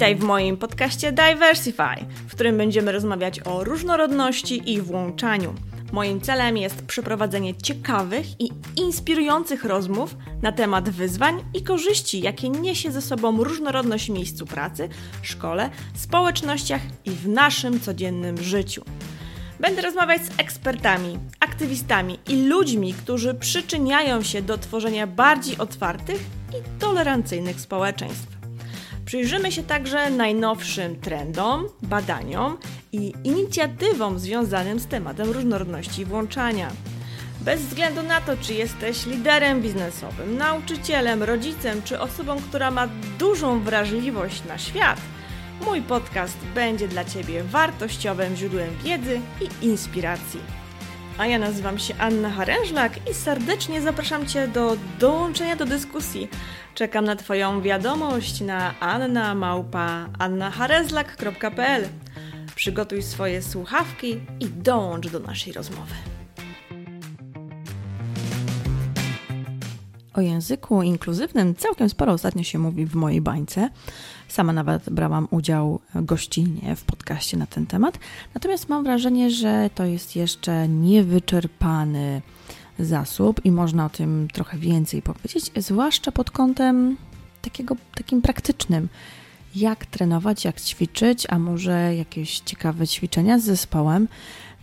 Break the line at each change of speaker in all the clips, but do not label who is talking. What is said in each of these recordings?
Witaj w moim podcaście Diversify, w którym będziemy rozmawiać o różnorodności i włączaniu. Moim celem jest przeprowadzenie ciekawych i inspirujących rozmów na temat wyzwań i korzyści, jakie niesie ze sobą różnorodność w miejscu pracy, szkole, społecznościach i w naszym codziennym życiu. Będę rozmawiać z ekspertami, aktywistami i ludźmi, którzy przyczyniają się do tworzenia bardziej otwartych i tolerancyjnych społeczeństw. Przyjrzymy się także najnowszym trendom, badaniom i inicjatywom związanym z tematem różnorodności i włączania. Bez względu na to, czy jesteś liderem biznesowym, nauczycielem, rodzicem, czy osobą, która ma dużą wrażliwość na świat, mój podcast będzie dla Ciebie wartościowym źródłem wiedzy i inspiracji. A ja nazywam się Anna Harężlak i serdecznie zapraszam Cię do dołączenia do dyskusji. Czekam na Twoją wiadomość na annamałpa.annaharezlak.pl Przygotuj swoje słuchawki i dołącz do naszej rozmowy. O języku inkluzywnym całkiem sporo ostatnio się mówi w mojej bańce. Sama nawet brałam udział gościnnie w podcaście na ten temat. Natomiast mam wrażenie, że to jest jeszcze niewyczerpany zasób i można o tym trochę więcej powiedzieć, zwłaszcza pod kątem takiego, takim praktycznym. Jak trenować, jak ćwiczyć, a może jakieś ciekawe ćwiczenia z zespołem,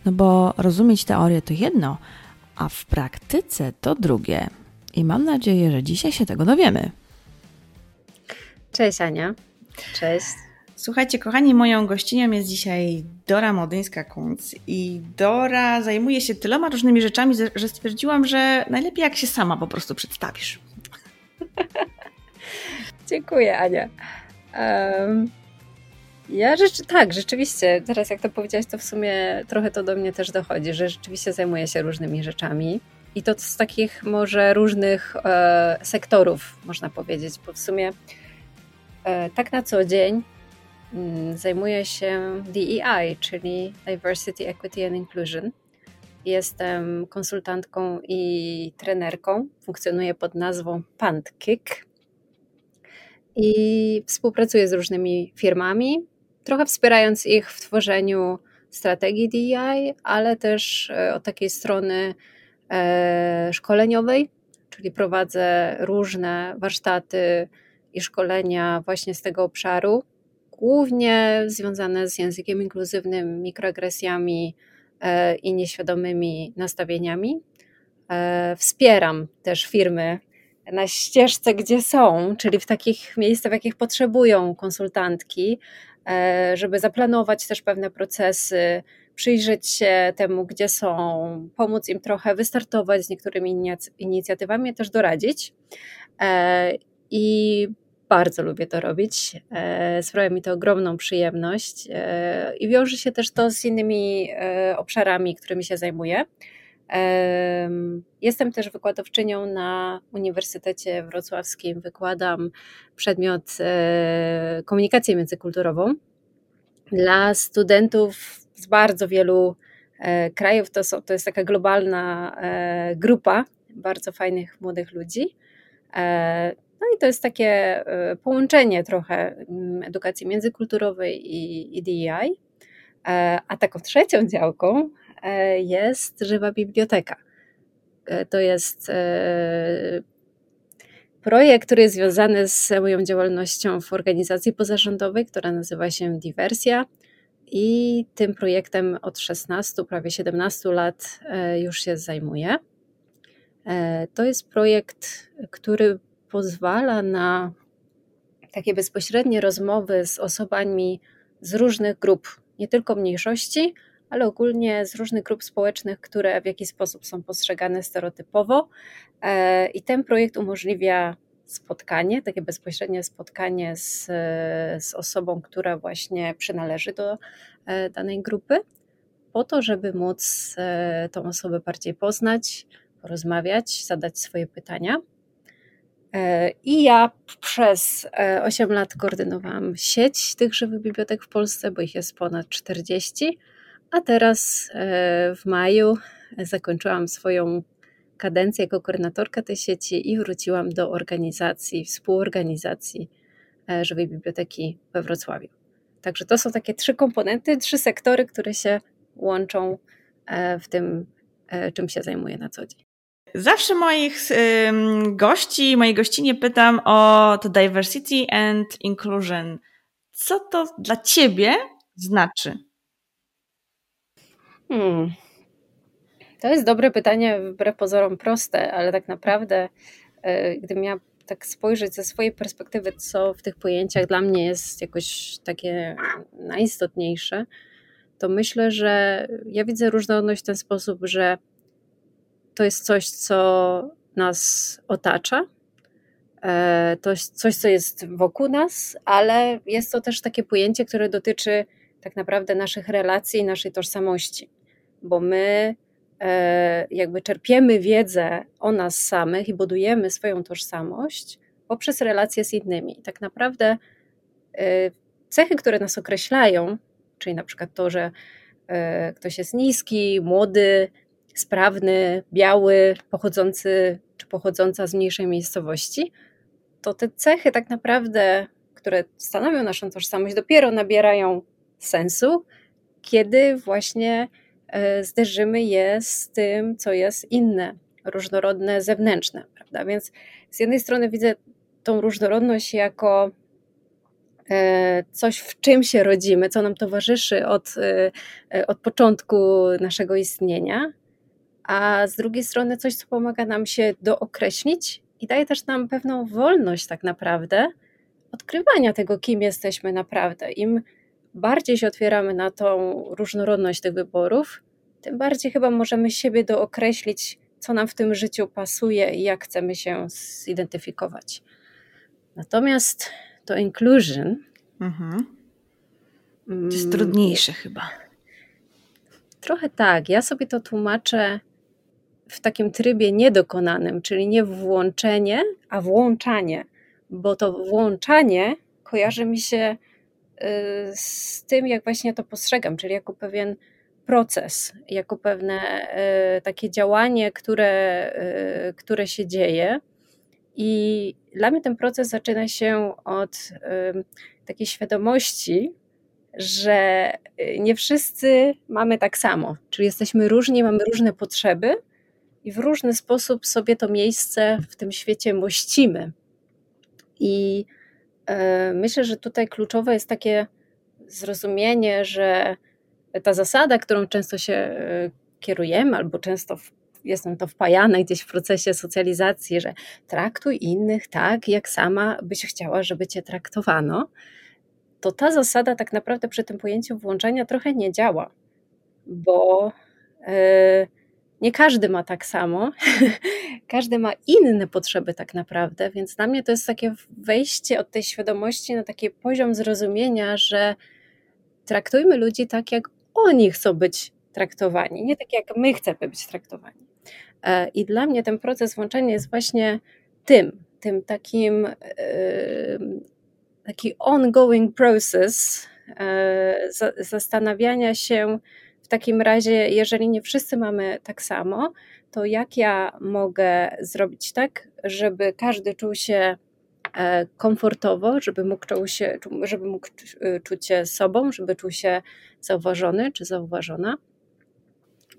no bo rozumieć teorię to jedno, a w praktyce to drugie. I mam nadzieję, że dzisiaj się tego dowiemy.
Cześć Ania. Cześć.
Słuchajcie, kochani, moją gościnią jest dzisiaj Dora Modyńska-Kunc i Dora zajmuje się tyloma różnymi rzeczami, że stwierdziłam, że najlepiej jak się sama po prostu przedstawisz.
Dziękuję, Ania. Um, ja rzecz, tak, rzeczywiście, teraz jak to powiedziałaś, to w sumie trochę to do mnie też dochodzi, że rzeczywiście zajmuję się różnymi rzeczami. I to z takich może różnych e, sektorów, można powiedzieć, bo w sumie e, tak na co dzień Mm, zajmuję się DEI, czyli Diversity, Equity and Inclusion. Jestem konsultantką i trenerką. Funkcjonuję pod nazwą PantKick i współpracuję z różnymi firmami, trochę wspierając ich w tworzeniu strategii DEI, ale też e, od takiej strony szkoleniowej, czyli prowadzę różne warsztaty i szkolenia właśnie z tego obszaru głównie związane z językiem inkluzywnym, mikroagresjami e, i nieświadomymi nastawieniami. E, wspieram też firmy na ścieżce, gdzie są, czyli w takich miejscach, w jakich potrzebują konsultantki, e, żeby zaplanować też pewne procesy, przyjrzeć się temu, gdzie są, pomóc im trochę wystartować z niektórymi inicjatywami, też doradzić. I bardzo lubię to robić. E, sprawia mi to ogromną przyjemność e, i wiąże się też to z innymi e, obszarami, którymi się zajmuję. Jestem też wykładowczynią na Uniwersytecie Wrocławskim. Wykładam przedmiot komunikację międzykulturową dla studentów z bardzo wielu krajów. To, są, to jest taka globalna grupa bardzo fajnych młodych ludzi. No i to jest takie e, połączenie trochę mm, edukacji międzykulturowej i, i DEI. E, a taką trzecią działką e, jest żywa biblioteka. To jest projekt, który jest związany z moją działalnością w organizacji pozarządowej, która nazywa się Diversja. I tym projektem od 16, prawie 17 lat już się zajmuję. To jest projekt, który pozwala na takie bezpośrednie rozmowy z osobami z różnych grup, nie tylko mniejszości, ale ogólnie z różnych grup społecznych, które w jakiś sposób są postrzegane stereotypowo. E, I ten projekt umożliwia spotkanie, takie bezpośrednie spotkanie z, z osobą, która właśnie przynależy do e, danej grupy, po to, żeby móc e, tą osobę bardziej poznać, porozmawiać, zadać swoje pytania. E, I ja przez 8 e, lat koordynowałam sieć tych żywych bibliotek w Polsce, bo ich jest ponad 40, a teraz w maju zakończyłam swoją kadencję jako koordynatorka tej sieci i wróciłam do organizacji, współorganizacji Żywej Biblioteki we Wrocławiu. Także to są takie trzy komponenty, trzy sektory, które się łączą w tym, czym się zajmuję na co dzień.
Zawsze moich gości, mojej gościnie pytam o to diversity and inclusion. Co to dla ciebie znaczy?
Hmm. To jest dobre pytanie, wbrew pozorom proste, ale tak naprawdę, e, gdybym miała tak spojrzeć ze swojej perspektywy, co w tych pojęciach dla mnie jest jakoś takie najistotniejsze, to myślę, że ja widzę różnorodność w ten sposób, że to jest coś, co nas otacza, e, to jest coś, co jest wokół nas, ale jest to też takie pojęcie, które dotyczy tak naprawdę naszych relacji i naszej tożsamości, bo my jakby czerpiemy wiedzę o nas samych i budujemy swoją tożsamość poprzez relacje z innymi. Tak naprawdę e, cechy, które nas określają, czyli na przykład to, że ktoś jest niski, młody, sprawny, biały, pochodzący czy pochodząca z mniejszej miejscowości, to te cechy tak naprawdę, które stanowią naszą tożsamość, dopiero nabierają sensu, kiedy właśnie e, zderzymy je z tym, co jest inne, różnorodne, zewnętrzne. Prawda? Więc z jednej strony widzę tą różnorodność jako e, coś, w czym się rodzimy, co nam towarzyszy od, e, od początku naszego istnienia, a z drugiej strony coś, co pomaga nam się dookreślić i daje też nam pewną wolność, tak naprawdę, odkrywania tego, kim jesteśmy naprawdę. Im bardziej się otwieramy na tą różnorodność tych wyborów, tym bardziej chyba możemy siebie dookreślić, co nam w tym życiu pasuje i jak chcemy się zidentyfikować. Natomiast to inclusion. Mhm.
To jest trudniejsze chyba.
Trochę tak. Ja sobie to tłumaczę w takim trybie niedokonanym, czyli nie włączenie, a włączanie, bo to włączanie kojarzy mi się z tym, jak właśnie to postrzegam, czyli jako pewien proces, jako pewne y, takie działanie, które, y, które się dzieje. I dla mnie ten proces zaczyna się od takiej świadomości, że nie wszyscy mamy tak samo, czyli jesteśmy różni, mamy różne potrzeby i w różny sposób sobie to miejsce w tym świecie mościmy. I myślę, że tutaj kluczowe jest takie zrozumienie, że ta zasada, którą często się e, kierujemy, albo często jestem to wpajane gdzieś w procesie socjalizacji, że traktuj innych tak, jak sama byś chciała, żeby cię traktowano, to ta zasada tak naprawdę przy tym pojęciu włączenia trochę nie działa, bo yy, nie każdy ma tak samo, każdy ma inne potrzeby tak naprawdę, więc dla mnie to jest takie wejście od tej świadomości na taki poziom zrozumienia, że traktujmy ludzi tak, jak oni chcą być traktowani, nie tak, jak my chcemy być traktowani. E, I dla mnie ten proces włączenia jest właśnie tym, tym takim e, taki ongoing process e, zastanawiania się, w takim razie, jeżeli nie wszyscy mamy tak samo, to jak ja mogę zrobić tak, żeby każdy czuł się e, komfortowo, żeby mógł, czuł się, żeby mógł e, czuć się sobą, żeby czuł się zauważony czy zauważona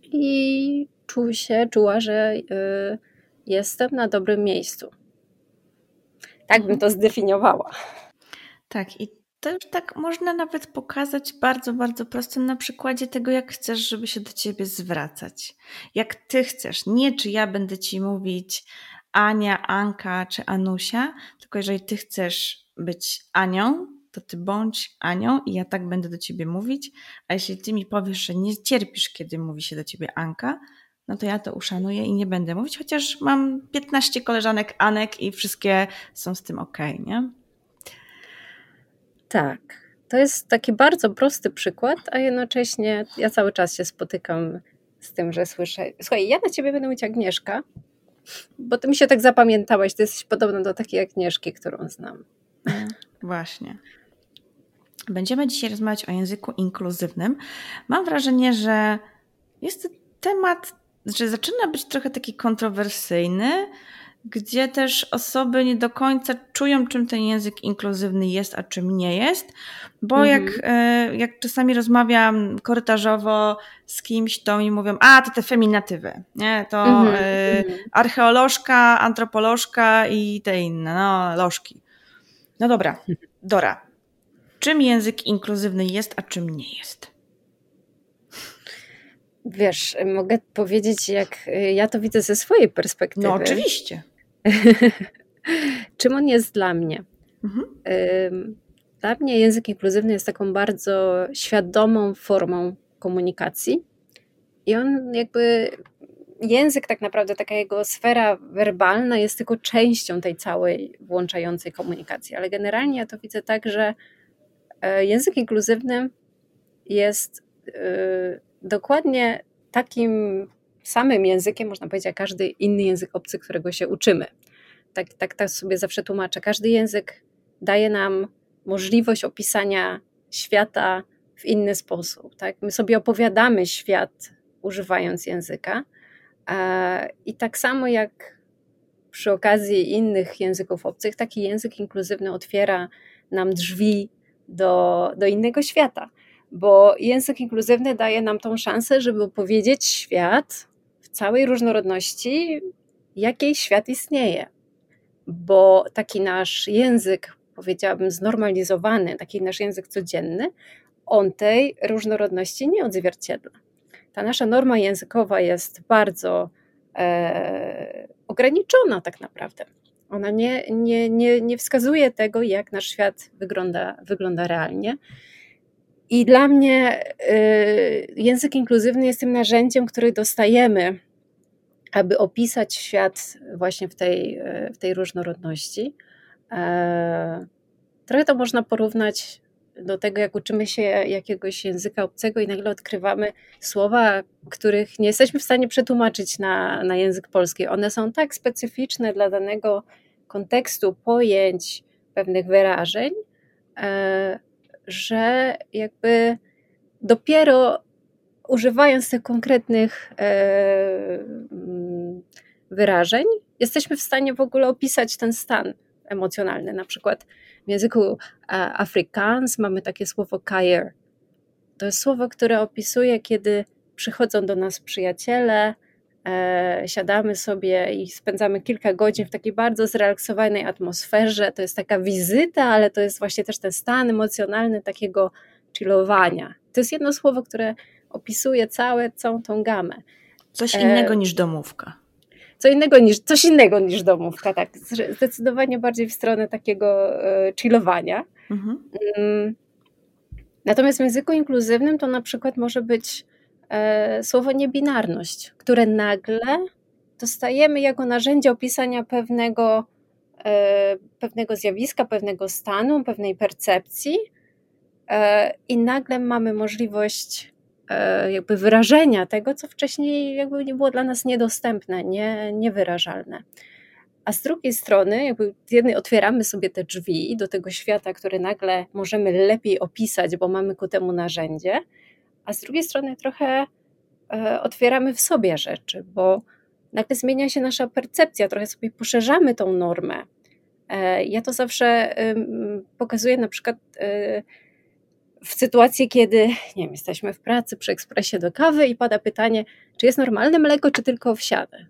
i czuł się, czuła, że e, jestem na dobrym miejscu. Tak bym to zdefiniowała.
Tak, i to już tak można nawet pokazać bardzo, bardzo prosto na przykładzie tego, jak chcesz, żeby się do ciebie zwracać. Jak ty chcesz, nie czy ja będę ci mówić Ania, Anka czy Anusia, tylko jeżeli ty chcesz być Anią, to ty bądź Anią i ja tak będę do ciebie mówić, a jeśli ty mi powiesz, że nie cierpisz, kiedy mówi się do ciebie Anka, no to ja to uszanuję i nie będę mówić, chociaż mam 15 koleżanek Anek i wszystkie są z tym ok, nie?
Tak. To jest taki bardzo prosty przykład, a jednocześnie ja cały czas się spotykam z tym, że słyszę. Słuchaj, ja na ciebie będę mówić Agnieszka, bo ty mi się tak zapamiętałaś, ty jesteś podobna do takiej Agnieszki, którą znam.
Właśnie. Będziemy dzisiaj rozmawiać o języku inkluzywnym. Mam wrażenie, że jest to temat, że zaczyna być trochę taki kontrowersyjny, gdzie też osoby nie do końca czują, czym ten język inkluzywny jest, a czym nie jest, bo mhm. jak, e, jak czasami rozmawiam korytarzowo z kimś, to mi mówią, a to te feminatywy, nie? To mhm. y, archeolożka, antropolożka i te inne, no, lożki. No dobra, Dora, czym język inkluzywny jest, a czym nie jest?
Wiesz, mogę powiedzieć, jak y, ja to widzę ze swojej perspektywy.
No, oczywiście.
Czym on jest dla mnie? Mhm. Dla mnie język inkluzywny jest taką bardzo świadomą formą komunikacji i on jakby język tak naprawdę, taka jego sfera werbalna jest tylko częścią tej całej włączającej komunikacji, ale generalnie ja to widzę tak, że e, język inkluzywny jest e, dokładnie takim samym językiem, można powiedzieć, jak każdy inny język obcy, którego się uczymy. Tak, tak, tak sobie zawsze tłumaczę. Każdy język daje nam możliwość opisania świata w inny sposób. Tak? My sobie opowiadamy świat używając języka. I tak samo jak przy okazji innych języków obcych, taki język inkluzywny otwiera nam drzwi do, do innego świata bo język inkluzywny daje nam tą szansę, żeby opowiedzieć świat całej różnorodności, jakiej świat istnieje. Bo taki nasz język, powiedziałabym, znormalizowany, taki nasz język codzienny, on tej różnorodności nie odzwierciedla. Ta nasza norma językowa jest bardzo e, ograniczona, tak naprawdę. Ona nie, nie, nie, nie wskazuje tego, jak nasz świat wygląda, wygląda realnie. I dla mnie y, język inkluzywny jest tym narzędziem, które dostajemy, aby opisać świat właśnie w tej, w tej różnorodności. E, trochę to można porównać do tego, jak uczymy się jakiegoś języka obcego i nagle odkrywamy słowa, których nie jesteśmy w stanie przetłumaczyć na, na język polski. One są tak specyficzne dla danego kontekstu, pojęć, pewnych wyrażeń, e, że jakby dopiero używając tych konkretnych e, mm, wyrażeń, jesteśmy w stanie w ogóle opisać ten stan emocjonalny. Na przykład w języku Afrikaans mamy takie słowo kair. To jest słowo, które opisuje, kiedy przychodzą do nas przyjaciele, E, siadamy sobie i spędzamy kilka godzin w takiej bardzo zrelaksowanej atmosferze. To jest taka wizyta, ale to jest właśnie też ten stan emocjonalny takiego chillowania. To jest jedno słowo, które opisuje całe, całą tą gamę.
Coś innego e, niż domówka.
Co innego niż, coś innego niż domówka, tak. Zdecydowanie bardziej w stronę takiego e, chillowania. Mhm. Mm. Natomiast w języku inkluzywnym to na przykład może być E, słowo niebinarność, które nagle dostajemy jako narzędzie opisania pewnego, e, pewnego zjawiska, pewnego stanu, pewnej percepcji, e, i nagle mamy możliwość jakby wyrażenia tego, co wcześniej jakby nie było dla nas niedostępne, nie, niewyrażalne. A z drugiej strony, jakby z jednej otwieramy sobie te drzwi do tego świata, który nagle możemy lepiej opisać, bo mamy ku temu narzędzie, a z drugiej strony trochę e, otwieramy w sobie rzeczy, bo nagle zmienia się nasza percepcja, trochę sobie poszerzamy tą normę. E, ja to zawsze pokazuję na przykład e, w sytuacji, kiedy nie wiem, jesteśmy w pracy przy ekspresie do kawy i pada pytanie, czy jest normalne mleko, czy tylko owsiane.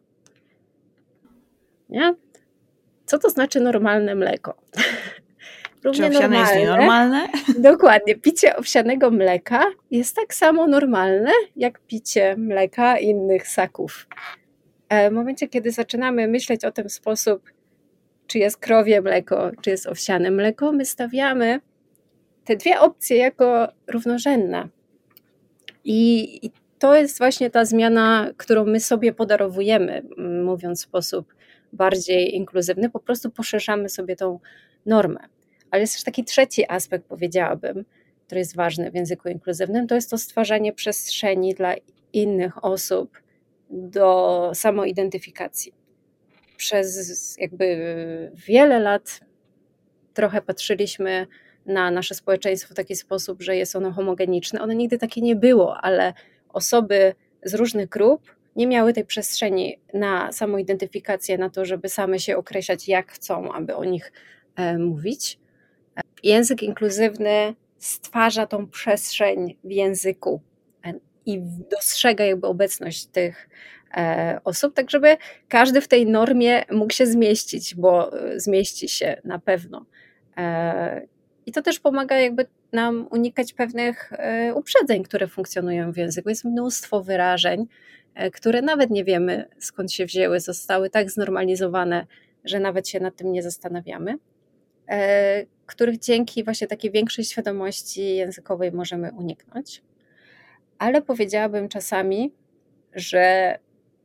Nie? Co to znaczy normalne mleko?
równie Czy owsiane normalne. jest nienormalne?
Dokładnie. Picie owsianego mleka jest tak samo normalne, jak picie mleka innych saków. E, w momencie, kiedy zaczynamy myśleć o tym sposób, czy jest krowie mleko, czy jest owsiane mleko, my stawiamy te dwie opcje jako równorzędne. I, I to jest właśnie ta zmiana, którą my sobie podarowujemy, mówiąc w sposób bardziej inkluzywny, po prostu poszerzamy sobie tą normę. Ale jest też taki trzeci aspekt, powiedziałabym, który jest ważny w języku inkluzywnym, to jest to stwarzanie przestrzeni dla innych osób do samoidentyfikacji. Przez jakby wiele lat trochę patrzyliśmy na nasze społeczeństwo w taki sposób, że jest ono homogeniczne. Ono nigdy takie nie było, ale osoby z różnych grup nie miały tej przestrzeni na samoidentyfikację, na to, żeby same się określać, jak chcą, aby o nich e, mówić. Język inkluzywny stwarza tą przestrzeń w języku e, i dostrzega jakby obecność tych osób, tak żeby każdy w tej normie mógł się zmieścić, bo zmieści się na pewno. I to też pomaga jakby nam unikać pewnych e, uprzedzeń, które funkcjonują w języku. Jest mnóstwo wyrażeń, e, które nawet nie wiemy skąd się wzięły, zostały tak znormalizowane, że nawet się nad tym nie zastanawiamy, e, których dzięki właśnie takiej większej świadomości językowej możemy uniknąć. Ale powiedziałabym czasami, że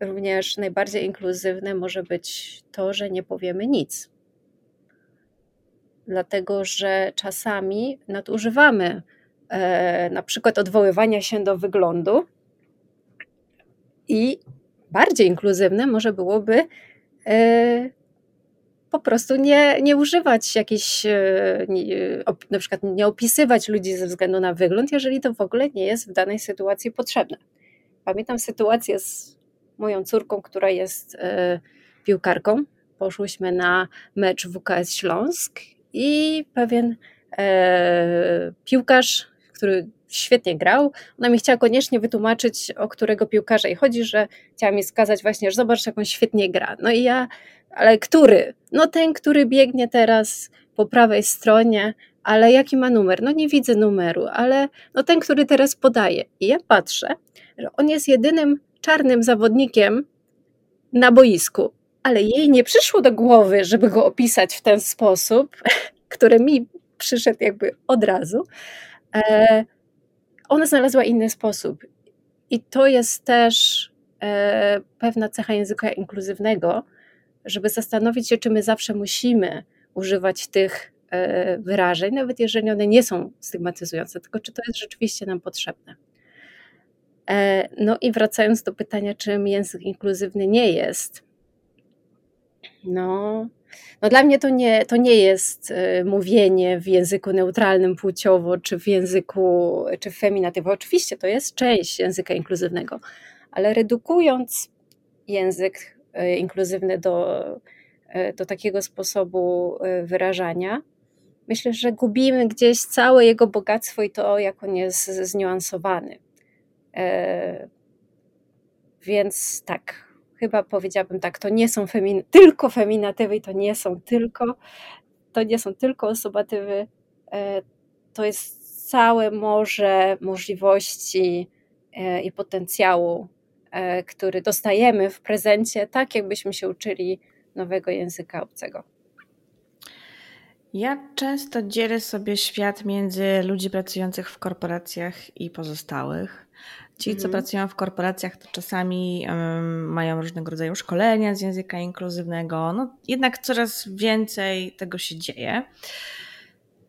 również najbardziej inkluzywne może być to, że nie powiemy nic dlatego że czasami nadużywamy e, na przykład odwoływania się do wyglądu i bardziej inkluzywne może byłoby e, po prostu nie, nie używać jakichś, e, na przykład nie opisywać ludzi ze względu na wygląd, jeżeli to w ogóle nie jest w danej sytuacji potrzebne. Pamiętam sytuację z moją córką, która jest piłkarką. Poszłyśmy na mecz WKS Śląsk i pewien e, piłkarz, który świetnie grał, ona mi chciała koniecznie wytłumaczyć, o którego piłkarza i chodzi, że chciała mi skazać właśnie, że zobacz, jak on świetnie gra. No i ja, ale który? No ten, który biegnie teraz po prawej stronie, ale jaki ma numer? No nie widzę numeru, ale no ten, który teraz podaje. I ja patrzę, że on jest jedynym czarnym zawodnikiem na boisku ale jej nie przyszło do głowy, żeby go opisać w ten sposób, który mi przyszedł jakby od razu. E, ona znalazła inny sposób. I to jest też e, pewna cecha języka inkluzywnego, żeby zastanowić się, czy my zawsze musimy używać tych e, wyrażeń, nawet jeżeli one nie są stygmatyzujące, tylko czy to jest rzeczywiście nam potrzebne. No i wracając do pytania, czym język inkluzywny nie jest, no, no dla mnie to nie, to nie jest y, mówienie w języku neutralnym płciowo, czy w języku, czy w feminatywie. Oczywiście to jest część języka inkluzywnego, ale redukując język y, inkluzywny do, y, do takiego sposobu wyrażania, myślę, że gubimy gdzieś całe jego bogactwo i to, jak on jest zniuansowany. Więc tak, chyba powiedziałabym tak, to nie są femin tylko feminatywy, to nie są tylko, to nie są tylko osobatywy, e, to jest całe morze możliwości e, i potencjału, e, który dostajemy w prezencie, tak jakbyśmy się uczyli nowego języka obcego.
Ja często dzielę sobie świat między ludzi pracujących w korporacjach i pozostałych. Ci, mhm. co pracują w korporacjach, to czasami um, mają różnego rodzaju szkolenia z języka inkluzywnego. No, jednak coraz więcej tego się dzieje.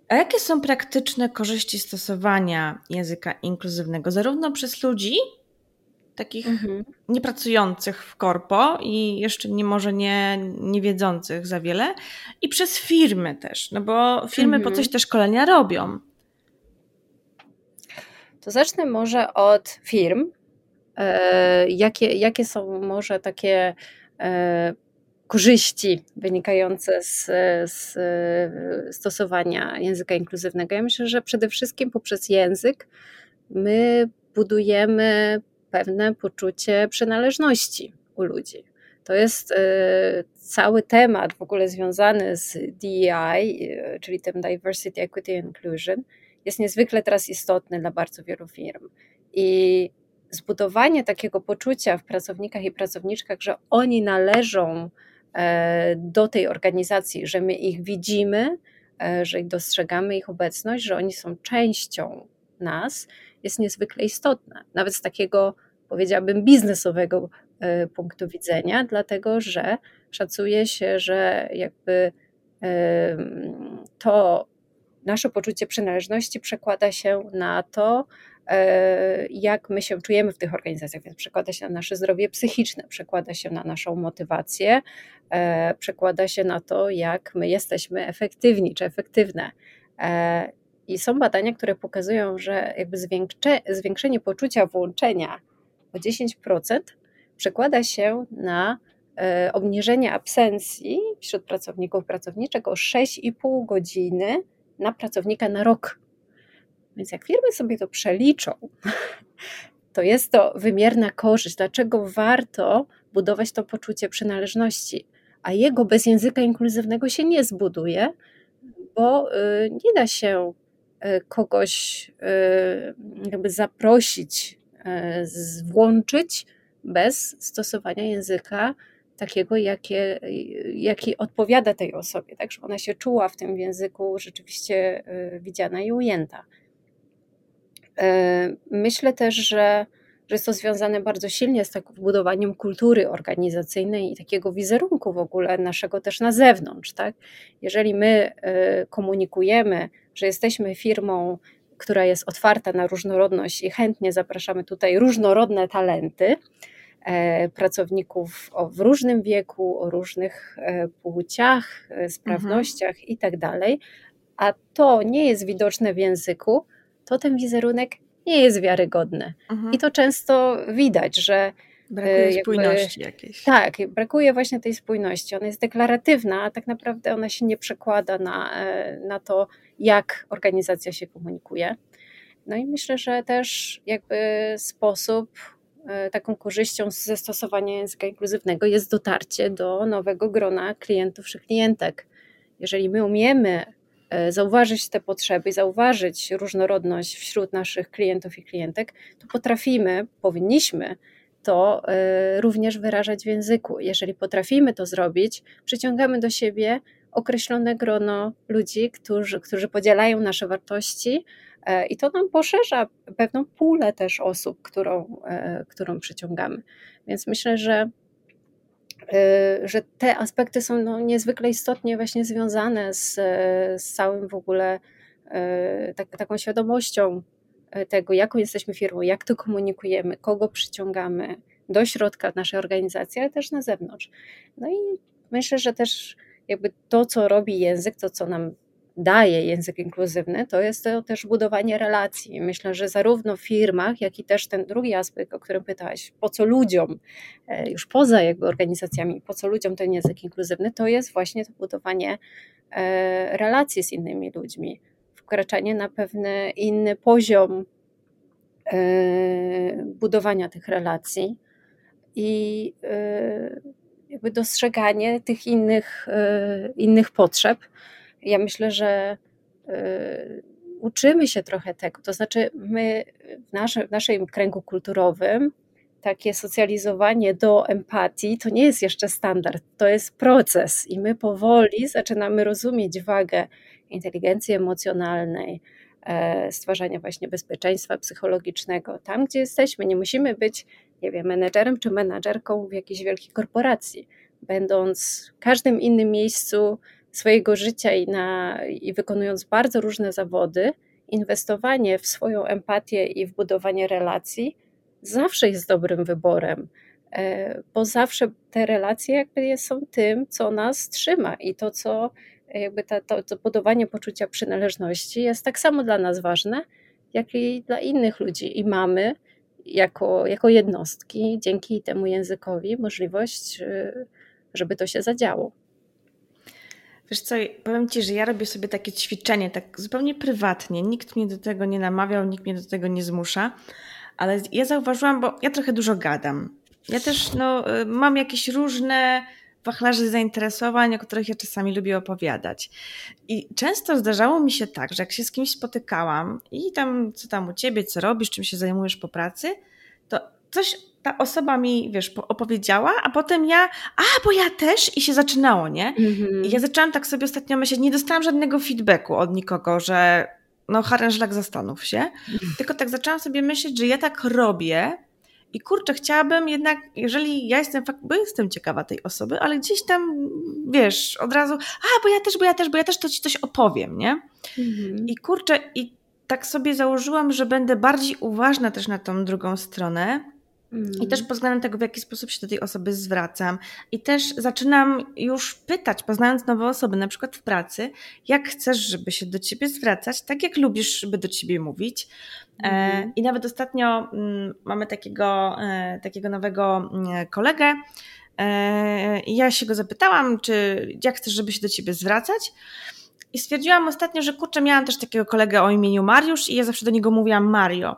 A jakie są praktyczne korzyści stosowania języka inkluzywnego, zarówno przez ludzi, takich mhm. niepracujących w korpo i jeszcze nie może nie, nie wiedzących za wiele, i przez firmy też, no bo firmy mhm. po coś te szkolenia robią.
To zacznę może od firm. E, jakie, jakie są może takie e, korzyści wynikające z, z stosowania języka inkluzywnego? Ja myślę, że przede wszystkim poprzez język my budujemy pewne poczucie przynależności u ludzi. To jest e, cały temat w ogóle związany z DEI, czyli tym Diversity, Equity Inclusion, jest niezwykle teraz istotny dla bardzo wielu firm. I zbudowanie takiego poczucia w pracownikach i pracowniczkach, że oni należą e, do tej organizacji, że my ich widzimy, e, że dostrzegamy ich obecność, że oni są częścią nas, jest niezwykle istotne. Nawet z takiego, powiedziałabym, biznesowego e, punktu widzenia, dlatego że szacuje się, że jakby to, nasze poczucie przynależności przekłada się na to, e, jak my się czujemy w tych organizacjach, więc przekłada się na nasze zdrowie psychiczne, przekłada się na naszą motywację, e, przekłada się na to, jak my jesteśmy efektywni czy efektywne. E, I są badania, które pokazują, że jakby zwiększenie poczucia włączenia o 10% przekłada się na obniżenie absencji wśród pracowników pracowniczych o 6,5 godziny na pracownika na rok. Więc jak firmy sobie to przeliczą, to jest to wymierna korzyść. Dlaczego warto budować to poczucie przynależności? A jego bez języka inkluzywnego się nie zbuduje, bo y, nie da się y, kogoś y, jakby zaprosić, włączyć bez stosowania języka takiego, jakie, jaki odpowiada tej osobie, tak, żeby ona się czuła w tym języku rzeczywiście widziana i ujęta. Myślę też, że że jest to związane bardzo silnie z takim budowaniem kultury organizacyjnej i takiego wizerunku w ogóle naszego też na zewnątrz. Tak? Jeżeli my y, komunikujemy, że jesteśmy firmą, która jest otwarta na różnorodność i chętnie zapraszamy tutaj różnorodne talenty, e, pracowników w różnym wieku, o różnych e, płciach, e, sprawnościach mhm. i tak dalej, a to nie jest widoczne w języku, to ten wizerunek nie jest wiarygodne. Mhm. I to często widać, że
Brakuje jakby, spójności jakiejś.
Tak, brakuje właśnie tej spójności. Ona jest deklaratywna, a tak naprawdę ona się nie przekłada na, na to, jak organizacja się komunikuje. No i myślę, że też jakby sposób, taką korzyścią ze stosowania języka inkluzywnego jest dotarcie do nowego grona klientów czy klientek. Jeżeli my umiemy E, zauważyć te potrzeby, zauważyć różnorodność wśród naszych klientów i klientek, to potrafimy, powinniśmy to e, również wyrażać w języku. Jeżeli potrafimy to zrobić, przyciągamy do siebie określone grono ludzi, którzy, którzy podzielają nasze wartości, e, i to nam poszerza pewną pulę też osób, którą, którą przyciągamy. Więc myślę, że Y, że te aspekty są no, niezwykle istotnie właśnie związane z, z całym w ogóle tak, taką świadomością tego, jaką jesteśmy firmą, jak to komunikujemy, kogo przyciągamy do środka naszej organizacji, ale też na zewnątrz. No i myślę, że też jakby to, co robi język, to, co nam daje język inkluzywny, to jest to też budowanie relacji. Myślę, że zarówno w firmach, jak i też ten drugi aspekt, o którym pytałaś, po co ludziom, e, już poza jakby organizacjami, po co ludziom ten język inkluzywny, to jest właśnie to budowanie e, relacji z innymi ludźmi, wkraczanie na pewny inny poziom e, budowania tych relacji i jakby dostrzeganie tych innych, innych potrzeb ja myślę, że y, uczymy się trochę tego. To znaczy, my w, w naszym kręgu kulturowym takie socjalizowanie do empatii to nie jest jeszcze standard, to jest proces i my powoli zaczynamy rozumieć wagę inteligencji emocjonalnej, e, stwarzania właśnie bezpieczeństwa psychologicznego tam, gdzie jesteśmy. Nie musimy być, nie wiem, menedżerem czy menadżerką w jakiejś wielkiej korporacji. Będąc w każdym innym miejscu swojego życia i, na, i wykonując bardzo różne zawody, inwestowanie w swoją empatię i w budowanie relacji zawsze jest dobrym wyborem, e, bo zawsze te relacje jakby są tym, co nas trzyma i to, co jakby ta, to, to budowanie poczucia przynależności jest tak samo dla nas ważne, jak i dla innych ludzi. I mamy jako, jako jednostki dzięki temu językowi możliwość, e, żeby to się zadziało.
Wiesz co, powiem Ci, że ja robię sobie takie ćwiczenie, tak zupełnie prywatnie. Nikt mnie do tego nie namawiał, nikt mnie do tego nie zmusza, ale ja zauważyłam, bo ja trochę dużo gadam. Ja też no, y, mam jakieś różne wachlarze zainteresowań, o których ja czasami lubię opowiadać. I często zdarzało mi się tak, że jak się z kimś spotykałam i tam, co tam u ciebie, co robisz, czym się zajmujesz po pracy, to coś ta osoba mi, wiesz, opowiedziała, a potem ja, a, bo ja też i się zaczynało, nie? Mm-hmm. I ja zaczęłam tak sobie ostatnio myśleć, nie dostałam żadnego feedbacku od nikogo, że no harężlak zastanów się, mm. tylko tak zaczęłam sobie myśleć, że ja tak robię i kurczę, chciałabym jednak, jeżeli ja jestem, bo jestem ciekawa tej osoby, ale gdzieś tam, wiesz, od razu, a, bo ja też, bo ja też, bo ja też to ci coś opowiem, nie? Mm-hmm. I kurczę, i tak sobie założyłam, że będę bardziej uważna też na tą drugą stronę, I też pod względem tego, w jaki sposób się do tej osoby zwracam. I też zaczynam już pytać, poznając nowe osoby, na przykład w pracy, jak chcesz, żeby się do ciebie zwracać, tak jak lubisz, żeby do ciebie mówić. Mhm. I nawet ostatnio mm, mamy takiego, e, takiego nowego mm, kolegę. E, I ja się go zapytałam, czy jak chcesz, żeby się do ciebie zwracać. I stwierdziłam ostatnio, że kurczę, miałam też takiego kolegę o imieniu Mariusz i ja zawsze do niego mówiłam Mario.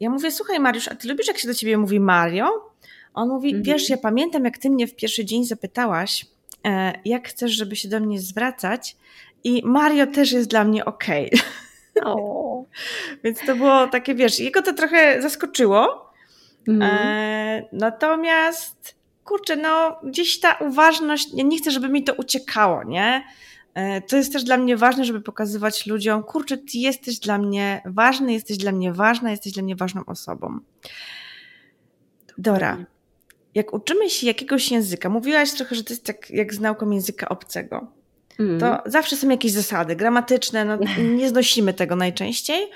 Ja mówię, słuchaj Mariusz, a ty lubisz jak się do ciebie mówi Mario? On mówi, mhm. wiesz, ja pamiętam jak ty mnie w pierwszy dzień zapytałaś, e, jak chcesz, żeby się do mnie zwracać i Mario też jest dla mnie okej. Okay. Więc to było takie, wiesz, jego to trochę zaskoczyło. Mhm. E, natomiast, kurczę, no gdzieś ta uważność, ja nie chcę, żeby mi to uciekało, nie? E, to jest też dla mnie ważne, żeby pokazywać ludziom, kurczę, ty jesteś dla mnie ważny, jesteś dla mnie ważna, jesteś dla mnie ważną osobą. Dora, jak uczymy się jakiegoś języka, mówiłaś trochę, że to jest tak jak z nauką języka obcego. Mm. To zawsze są jakieś zasady gramatyczne, no, nie znosimy tego najczęściej.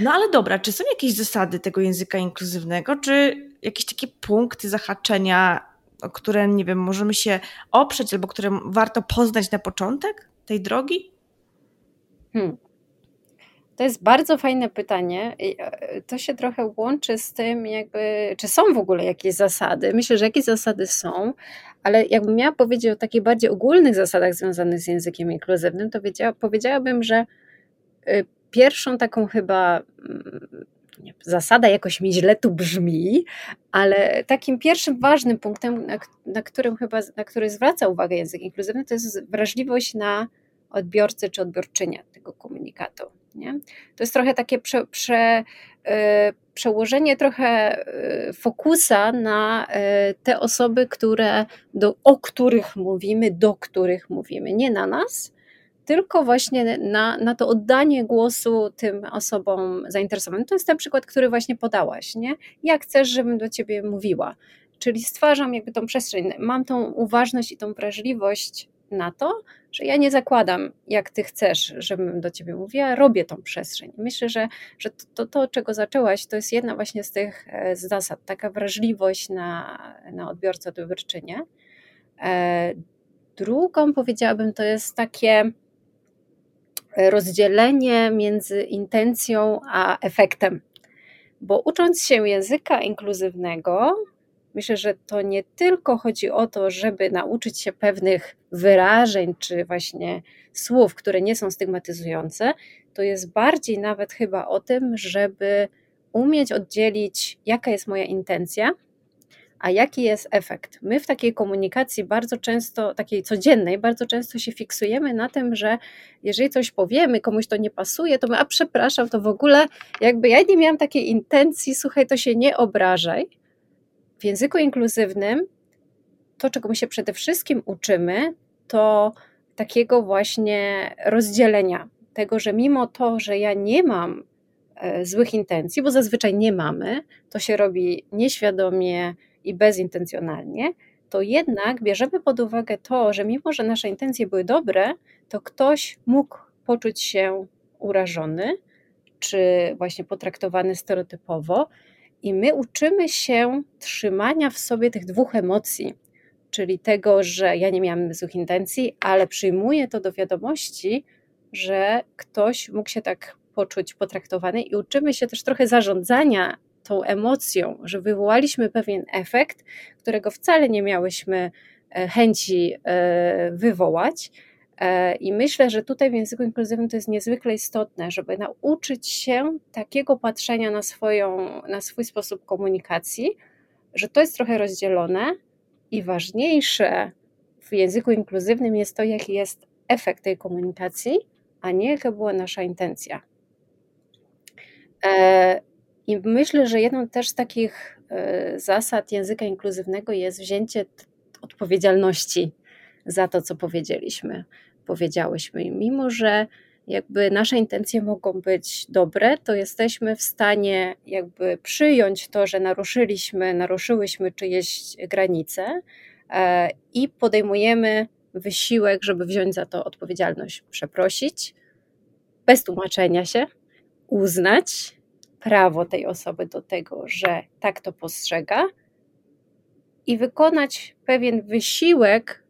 No ale dobra, czy są jakieś zasady tego języka inkluzywnego, czy jakieś takie punkty zahaczenia, które, nie wiem, możemy się oprzeć albo które warto poznać na początek tej drogi? Hmm.
To jest bardzo fajne pytanie. E, to się trochę łączy z tym, jakby, czy są w ogóle jakieś zasady. Myślę, że jakieś zasady są, ale jakbym miała powiedzieć o takich bardziej ogólnych zasadach związanych z językiem inkluzywnym, to powiedziałabym, że y, pierwszą taką chyba mm, zasada jakoś mi źle tu brzmi, ale takim pierwszym ważnym punktem, na, na, którym chyba, na który zwraca uwagę język inkluzywny, to jest wrażliwość na odbiorcę czy odbiorczynię tego komunikatu. Nie? To jest trochę takie prze, prze, e, przełożenie trochę e, fokusa na e, te osoby, które, do, o których mówimy, do których mówimy, nie na nas, tylko właśnie na, na to oddanie głosu tym osobom zainteresowanym. To jest ten przykład, który właśnie podałaś, nie? Jak chcesz, żebym do ciebie mówiła? Czyli stwarzam jakby tą przestrzeń, mam tą uważność i tą wrażliwość na to, że ja nie zakładam, jak ty chcesz, żebym do ciebie mówiła, robię tą przestrzeń. Myślę, że, że to, to, to czego zaczęłaś, to jest jedna właśnie z tych e, zasad, taka wrażliwość na, na odbiorcę, odbiorczynię. E, drugą powiedziałabym, to jest takie rozdzielenie między intencją a efektem. Bo ucząc się języka inkluzywnego, myślę, że to nie tylko chodzi o to, żeby nauczyć się pewnych wyrażeń czy właśnie słów, które nie są stygmatyzujące, to jest bardziej nawet chyba o tym, żeby umieć oddzielić, jaka jest moja intencja a jaki jest efekt? My w takiej komunikacji bardzo często, takiej codziennej, bardzo często się fiksujemy na tym, że jeżeli coś powiemy, komuś to nie pasuje, to my, a przepraszam, to w ogóle jakby ja nie miałam takiej intencji, słuchaj, to się nie obrażaj. W języku inkluzywnym to, czego my się przede wszystkim uczymy, to takiego właśnie rozdzielenia. Tego, że mimo to, że ja nie mam e, złych intencji, bo zazwyczaj nie mamy, to się robi nieświadomie, i bezintencjonalnie, to jednak bierzemy pod uwagę to, że mimo, że nasze intencje były dobre, to ktoś mógł poczuć się urażony, czy właśnie potraktowany stereotypowo, i my uczymy się trzymania w sobie tych dwóch emocji, czyli tego, że ja nie miałam złych intencji, ale przyjmuję to do wiadomości, że ktoś mógł się tak poczuć potraktowany, i uczymy się też trochę zarządzania tą emocją, że wywołaliśmy pewien efekt, którego wcale nie miałyśmy e, chęci e, wywołać. E, I myślę, że tutaj w języku inkluzywnym to jest niezwykle istotne, żeby nauczyć się takiego patrzenia na, swoją, na swój sposób komunikacji, że to jest trochę rozdzielone i ważniejsze w języku inkluzywnym jest to, jaki jest efekt tej komunikacji, a nie jaka była nasza intencja. I myślę, że jedną też z takich e, zasad języka inkluzywnego jest wzięcie odpowiedzialności za to, co powiedzieliśmy, powiedziałyśmy. I mimo, że jakby nasze intencje mogą być dobre, to jesteśmy w stanie jakby przyjąć to, że naruszyliśmy, naruszyłyśmy czyjeś granice e, i podejmujemy wysiłek, żeby wziąć za to odpowiedzialność, przeprosić, bez tłumaczenia się, uznać prawo tej osoby do tego, że tak to postrzega i wykonać pewien wysiłek,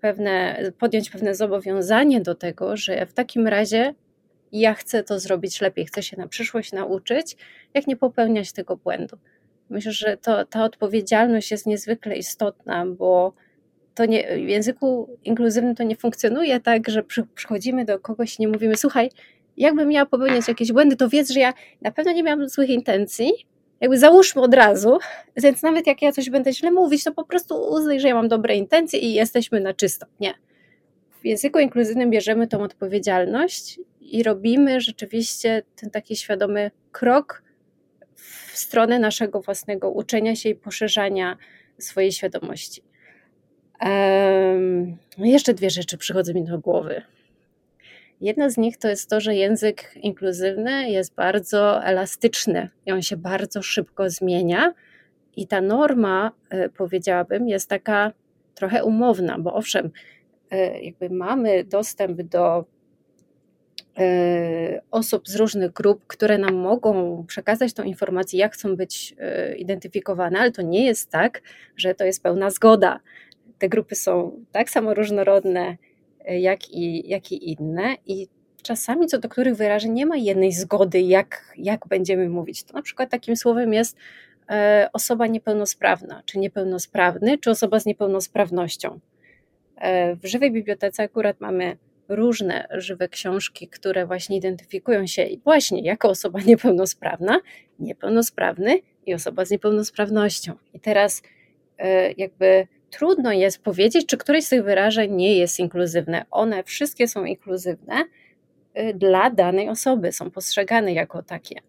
pewne, podjąć pewne zobowiązanie do tego, że w takim razie ja chcę to zrobić lepiej, chcę się na przyszłość nauczyć, jak nie popełniać tego błędu. Myślę, że to, ta odpowiedzialność jest niezwykle istotna, bo to nie, w języku inkluzywnym to nie funkcjonuje tak, że przy, przychodzimy do kogoś i nie mówimy, słuchaj, jakbym miała popełniać jakieś błędy, to wiedz, że ja na pewno nie miałam złych intencji, jakby załóżmy od razu, więc nawet jak ja coś będę źle mówić, to po prostu uznaj, że ja mam dobre intencje i jesteśmy na czysto. Nie. W języku inkluzywnym bierzemy tą odpowiedzialność i robimy rzeczywiście ten taki świadomy krok w stronę naszego własnego uczenia się i poszerzania swojej świadomości. Um, jeszcze dwie rzeczy przychodzą mi do głowy. Jedna z nich to jest to, że język inkluzywny jest bardzo elastyczny i on się bardzo szybko zmienia. I ta norma, e, powiedziałabym, jest taka trochę umowna, bo owszem, e, jakby mamy dostęp do e, osób z różnych grup, które nam mogą przekazać tą informację, jak chcą być identyfikowane, ale to nie jest tak, że to jest pełna zgoda. Te grupy są tak samo różnorodne, jak i, jak i inne. I czasami co do których wyrażeń nie ma jednej zgody, jak, jak będziemy mówić. To na przykład takim słowem jest e, osoba niepełnosprawna, czy niepełnosprawny, czy osoba z niepełnosprawnością. E, w żywej bibliotece akurat mamy różne żywe książki, które właśnie identyfikują się właśnie jako osoba niepełnosprawna, niepełnosprawny i osoba z niepełnosprawnością. I teraz e, jakby trudno jest powiedzieć, czy któreś z tych wyrażeń nie jest inkluzywne. One wszystkie są inkluzywne y, dla danej osoby, są postrzegane jako takie.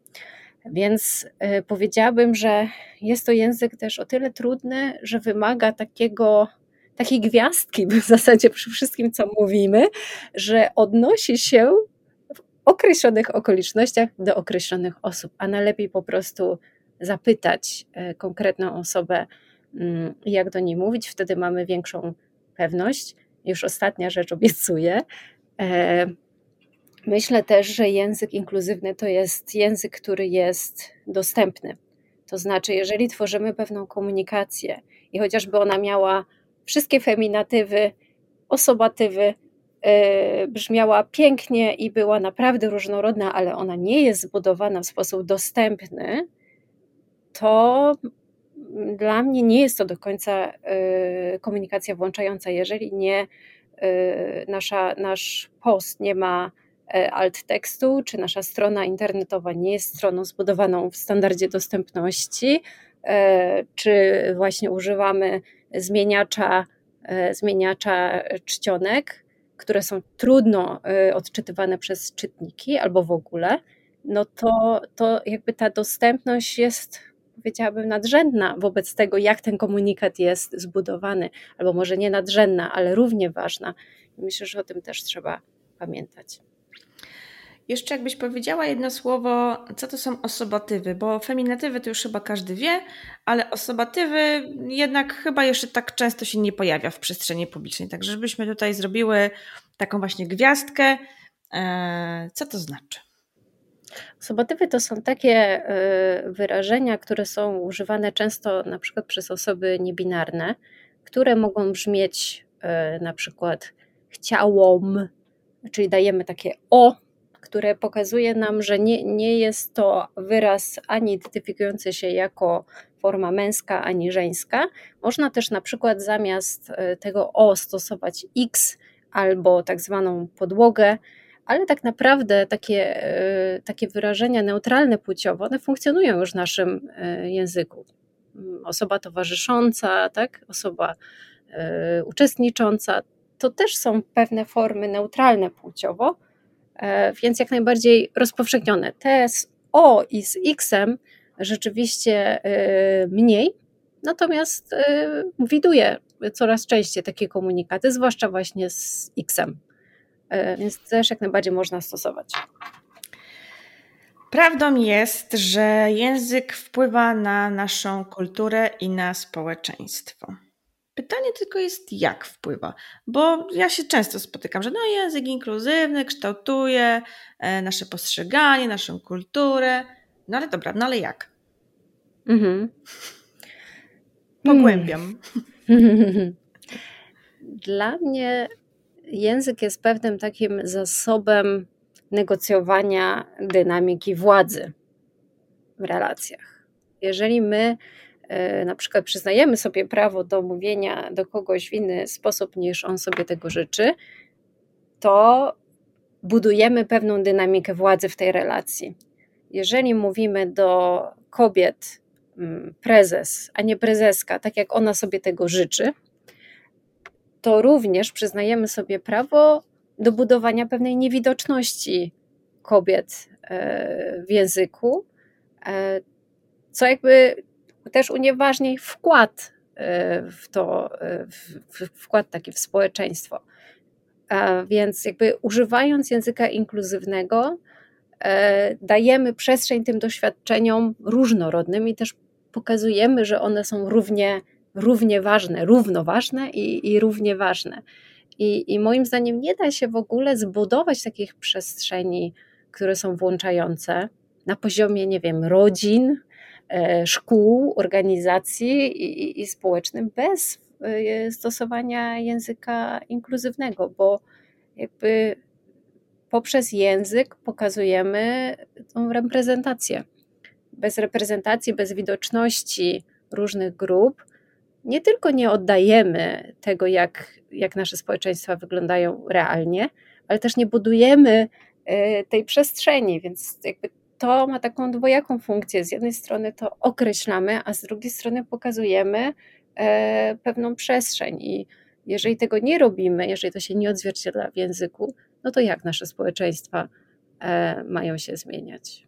Więc y, powiedziałabym, że jest to język też o tyle trudny, że wymaga takiego, takiej gwiazdki w zasadzie przy wszystkim, co mówimy, że odnosi się w określonych okolicznościach do określonych osób, a najlepiej po prostu zapytać y, konkretną osobę, jak do niej mówić, wtedy mamy większą pewność. Już ostatnia rzecz obiecuję. E, myślę też, że język inkluzywny to jest język, który jest dostępny. To znaczy, jeżeli tworzymy pewną komunikację i chociażby ona miała wszystkie feminatywy, osobatywy, e, brzmiała pięknie i była naprawdę różnorodna, ale ona nie jest zbudowana w sposób dostępny, to dla mnie nie jest to do końca y, komunikacja włączająca. Jeżeli nie y, nasza, nasz post nie ma e, alt tekstu, czy nasza strona internetowa nie jest stroną zbudowaną w standardzie dostępności, czy właśnie używamy zmieniacza, zmieniacza czcionek, które są trudno odczytywane przez czytniki albo w ogóle, no to, to jakby ta dostępność jest powiedziałabym, nadrzędna wobec tego, jak ten komunikat jest zbudowany, albo może nie nadrzędna, ale równie ważna. Myślę, że o tym też trzeba pamiętać.
Jeszcze jakbyś powiedziała jedno słowo, co to są osobatywy, bo feminatywy to już chyba każdy wie, ale osobatywy jednak chyba jeszcze tak często się nie pojawia w przestrzeni publicznej. Także żebyśmy tutaj zrobiły taką właśnie gwiazdkę. E, co to znaczy?
Sobatywy to są takie y, wyrażenia, które są używane często na przykład przez osoby niebinarne, które mogą brzmieć y, na przykład chciałom, czyli dajemy takie o, które pokazuje nam, że nie, nie jest to wyraz ani identyfikujący się jako forma męska, ani żeńska. Można też na przykład zamiast y, tego o stosować x albo tak zwaną podłogę, ale tak naprawdę takie, e, takie wyrażenia neutralne płciowo, one funkcjonują już w naszym e, języku. Osoba towarzysząca, tak? osoba e, uczestnicząca, to też są pewne formy neutralne płciowo, więc jak najbardziej rozpowszechnione. Te z O i z X-em rzeczywiście mniej, natomiast widuję coraz częściej takie komunikaty, zwłaszcza właśnie z X-em. E, więc też jak najbardziej można stosować.
Prawdą jest, że język wpływa na naszą kulturę i na społeczeństwo. Pytanie tylko jest, jak wpływa, bo ja się często spotykam, że no język inkluzywny kształtuje e, nasze postrzeganie, naszą kulturę, No ale dobra, no ale jak? Mhm. Pogłębiam.
Dla mnie język jest pewnym takim zasobem negocjowania dynamiki władzy w relacjach. Jeżeli my e, na przykład przyznajemy sobie prawo do mówienia do kogoś w inny sposób niż on sobie tego życzy, to budujemy pewną dynamikę władzy w tej relacji. Jeżeli mówimy do kobiet mm, prezes, a nie prezeska, tak jak ona sobie tego życzy, to również przyznajemy sobie prawo do budowania pewnej niewidoczności kobiet e, w języku, e, co jakby też unieważni wkład e, w to, wkład taki w społeczeństwo. Więc jakby używając języka inkluzywnego, dajemy przestrzeń tym doświadczeniom różnorodnym i też pokazujemy, że one są równie, równie ważne, równoważne i, i równie ważne. I, I moim zdaniem nie da się w ogóle zbudować takich przestrzeni, które są włączające na poziomie, nie wiem, rodzin, e, szkół, organizacji i, i społecznym bez e, stosowania języka inkluzywnego, bo jakby poprzez język pokazujemy tą reprezentację. Bez reprezentacji, bez widoczności różnych grup, nie tylko nie oddajemy tego, jak, jak nasze społeczeństwa wyglądają realnie, ale też nie budujemy e, tej przestrzeni, więc jakby to ma taką dwojaką funkcję. Z jednej strony to określamy, a z drugiej strony pokazujemy e, pewną przestrzeń. I jeżeli tego nie robimy, jeżeli to się nie odzwierciedla w języku, no to jak nasze społeczeństwa e, mają się zmieniać?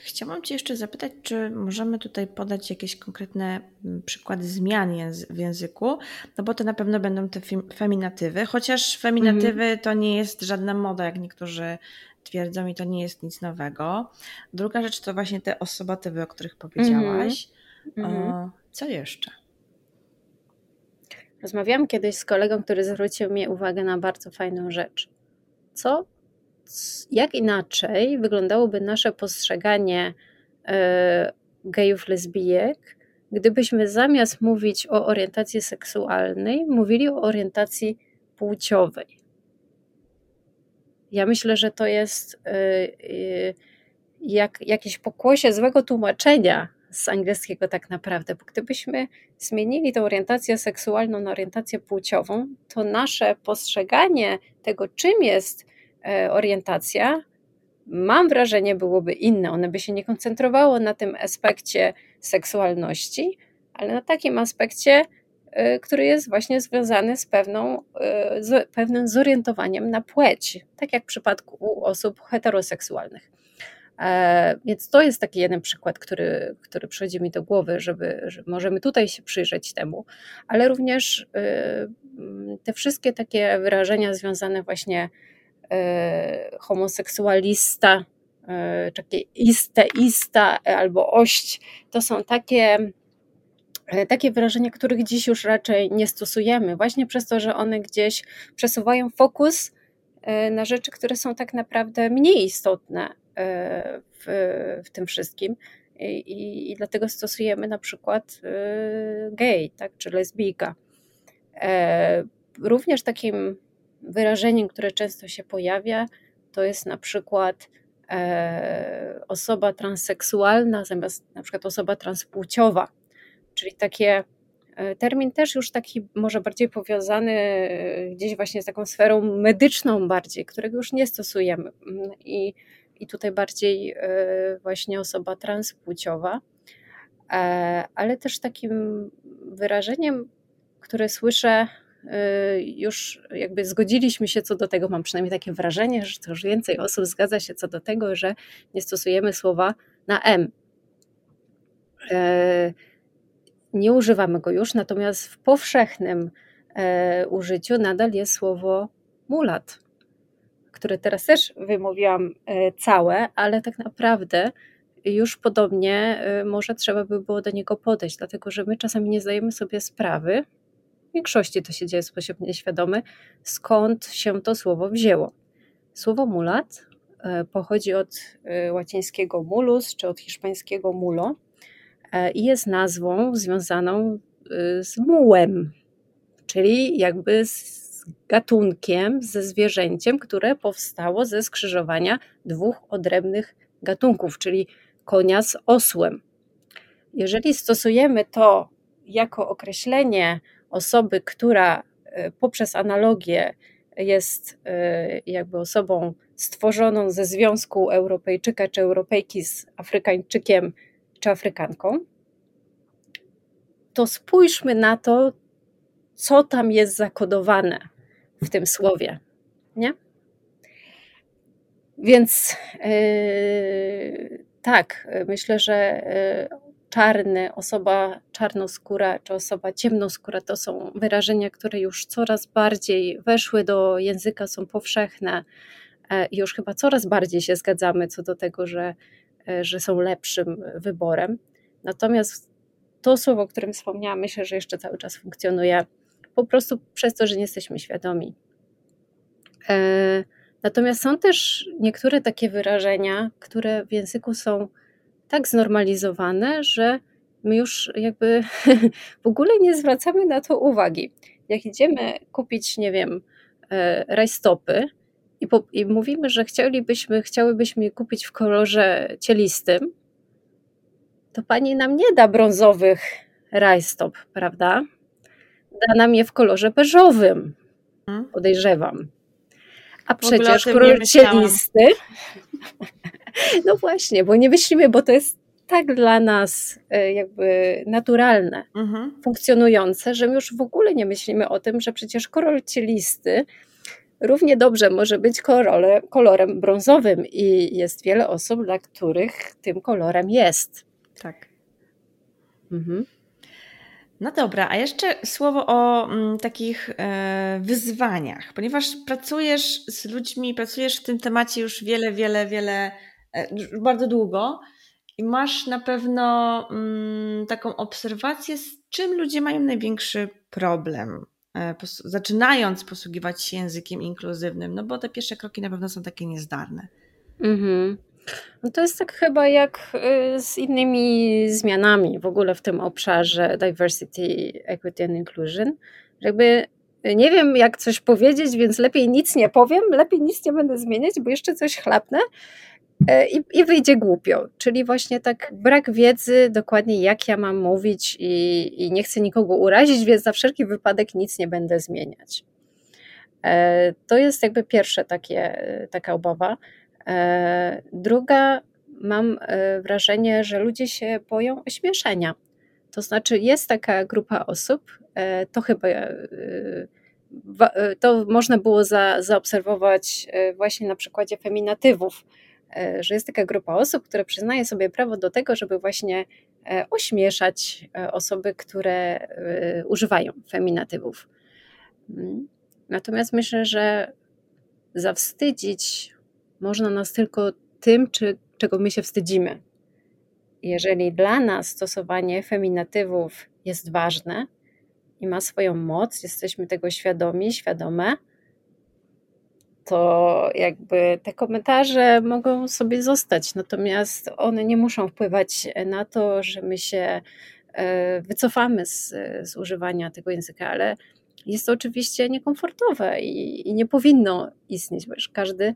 Chciałam Cię jeszcze zapytać, czy możemy tutaj podać jakieś konkretne mm, przykłady zmian w języku, no bo to na pewno będą te feminatywy, chociaż feminatywy mhm. to nie jest żadna moda, jak niektórzy twierdzą i to nie jest nic nowego. Druga rzecz to właśnie te osobatywy, o których powiedziałaś. Mhm. O, co jeszcze?
Rozmawiałam kiedyś z kolegą, który zwrócił mi uwagę na bardzo fajną rzecz. Co jak inaczej wyglądałoby nasze postrzeganie e, gejów, lesbijek, gdybyśmy zamiast mówić o orientacji seksualnej, mówili o orientacji płciowej. Ja myślę, że to jest e, e, jak, jakieś pokłosie złego tłumaczenia z angielskiego tak naprawdę, bo gdybyśmy zmienili tę orientację seksualną na orientację płciową, to nasze postrzeganie tego, czym jest orientacja, mam wrażenie, byłoby inne. One by się nie koncentrowało na tym aspekcie seksualności, ale na takim aspekcie, e, który jest właśnie związany z, pewną, e, z pewnym zorientowaniem na płeć, tak jak w przypadku osób heteroseksualnych. Więc to jest taki jeden przykład, który, który przychodzi mi do głowy, żeby, że możemy tutaj się przyjrzeć temu, ale również te wszystkie takie wyrażenia związane właśnie E, homoseksualista, e, takie iste, ista albo ość, to są takie, e, takie wyrażenia, których dziś już raczej nie stosujemy, właśnie przez to, że one gdzieś przesuwają fokus na rzeczy, które są tak naprawdę mniej istotne w, w tym wszystkim. I, i, I, dlatego stosujemy na przykład gay, tak, czy lesbijka. Również takim wyrażeniem, które często się pojawia, to jest na przykład e, osoba transseksualna zamiast na przykład osoba transpłciowa, czyli takie e, termin też już taki może bardziej powiązany e, gdzieś właśnie z taką sferą medyczną bardziej, którego już nie stosujemy. I, i tutaj bardziej właśnie osoba transpłciowa, ale też takim wyrażeniem, które słyszę już jakby zgodziliśmy się co do tego, mam przynajmniej takie wrażenie, że coraz więcej osób zgadza się co do tego, że nie stosujemy słowa na M. Y, nie używamy go już, natomiast w powszechnym y, użyciu nadal jest słowo mulat, które teraz też wymówiłam całe, ale tak naprawdę już podobnie może trzeba by było do niego podejść, dlatego że my czasami nie zdajemy sobie sprawy, w większości to się dzieje w sposób nieświadomy, skąd się to słowo wzięło. Słowo mulat pochodzi od łacińskiego mulus czy od hiszpańskiego mulo i jest nazwą związaną z mułem, czyli jakby z gatunkiem, ze zwierzęciem, które powstało ze skrzyżowania dwóch odrębnych gatunków, czyli konia z osłem. Jeżeli stosujemy to jako określenie osoby, która e, poprzez analogię jest e, jakby osobą stworzoną ze związku Europejczyka czy Europejki z Afrykańczykiem czy Afrykanką, to spójrzmy na to, co tam jest zakodowane w tym słowie. Nie? Więc yy, tak, myślę, że czarny, osoba czarnoskóra czy osoba ciemnoskóra to są wyrażenia, które już coraz bardziej weszły do języka, są powszechne. E, już chyba coraz bardziej się zgadzamy co do tego, że, e, że są lepszym wyborem. Natomiast to słowo, o którym wspomniałam, myślę, że jeszcze cały czas funkcjonuje po prostu przez to, że nie jesteśmy świadomi. E, natomiast są też niektóre takie wyrażenia, które w języku są tak znormalizowane, że my już jakby w ogóle nie zwracamy na to uwagi. Jak idziemy kupić, nie wiem, e, rajstopy i, po, i mówimy, że chcielibyśmy, chciałybyśmy je kupić w kolorze cielistym, to pani nam nie da brązowych rajstop, prawda? Da nam je w kolorze beżowym, hmm? podejrzewam. A przecież kolor cielisty No właśnie, bo nie myślimy, bo to jest tak dla nas e, jakby naturalne, mhm. funkcjonujące, że już w ogóle nie myślimy o tym, że przecież kolor cielisty równie dobrze może być kolorem, kolorem brązowym i jest wiele osób, dla których tym kolorem jest.
Tak. Mhm. No dobra, a jeszcze słowo o m, mm, takich e, wyzwaniach, ponieważ pracujesz z ludźmi, pracujesz w tym temacie już wiele, wiele, wiele bardzo długo i masz na pewno mm, taką obserwację, z czym ludzie mają największy problem, e, zaczynając posługiwać się językiem inkluzywnym, no bo te pierwsze kroki na pewno są takie niezdarne. Mhm.
No to jest tak chyba jak y, z innymi zmianami w ogóle w tym obszarze diversity, equity and inclusion. Jakby y, nie wiem, jak coś powiedzieć, więc lepiej nic nie powiem, lepiej nic nie będę zmieniać, bo jeszcze coś chlapnę, E, i, i wyjdzie głupio. Czyli właśnie tak brak wiedzy dokładnie jak ja mam mówić i, i nie chcę nikogo urazić, więc za wszelki wypadek nic nie będę zmieniać. E, to jest jakby pierwsze takie, taka obawa. E, druga, mam wrażenie, że ludzie się boją ośmieszenia. To znaczy, jest taka grupa osób, to chyba to można było za, zaobserwować właśnie na przykładzie feminatywów, E, że jest taka grupa osób, które przyznaje sobie prawo do tego, żeby właśnie e, ośmieszać e, osoby, które używają feminatywów. Mm. Natomiast myślę, że zawstydzić można nas tylko tym, czy, czego my się wstydzimy. Jeżeli dla nas stosowanie feminatywów jest ważne i ma swoją moc, jesteśmy tego świadomi, świadome, to jakby te komentarze mogą sobie zostać, natomiast one nie muszą wpływać na to, że my się e, wycofamy z, z używania tego języka, ale jest to oczywiście niekomfortowe i, i nie powinno istnieć, bo każdy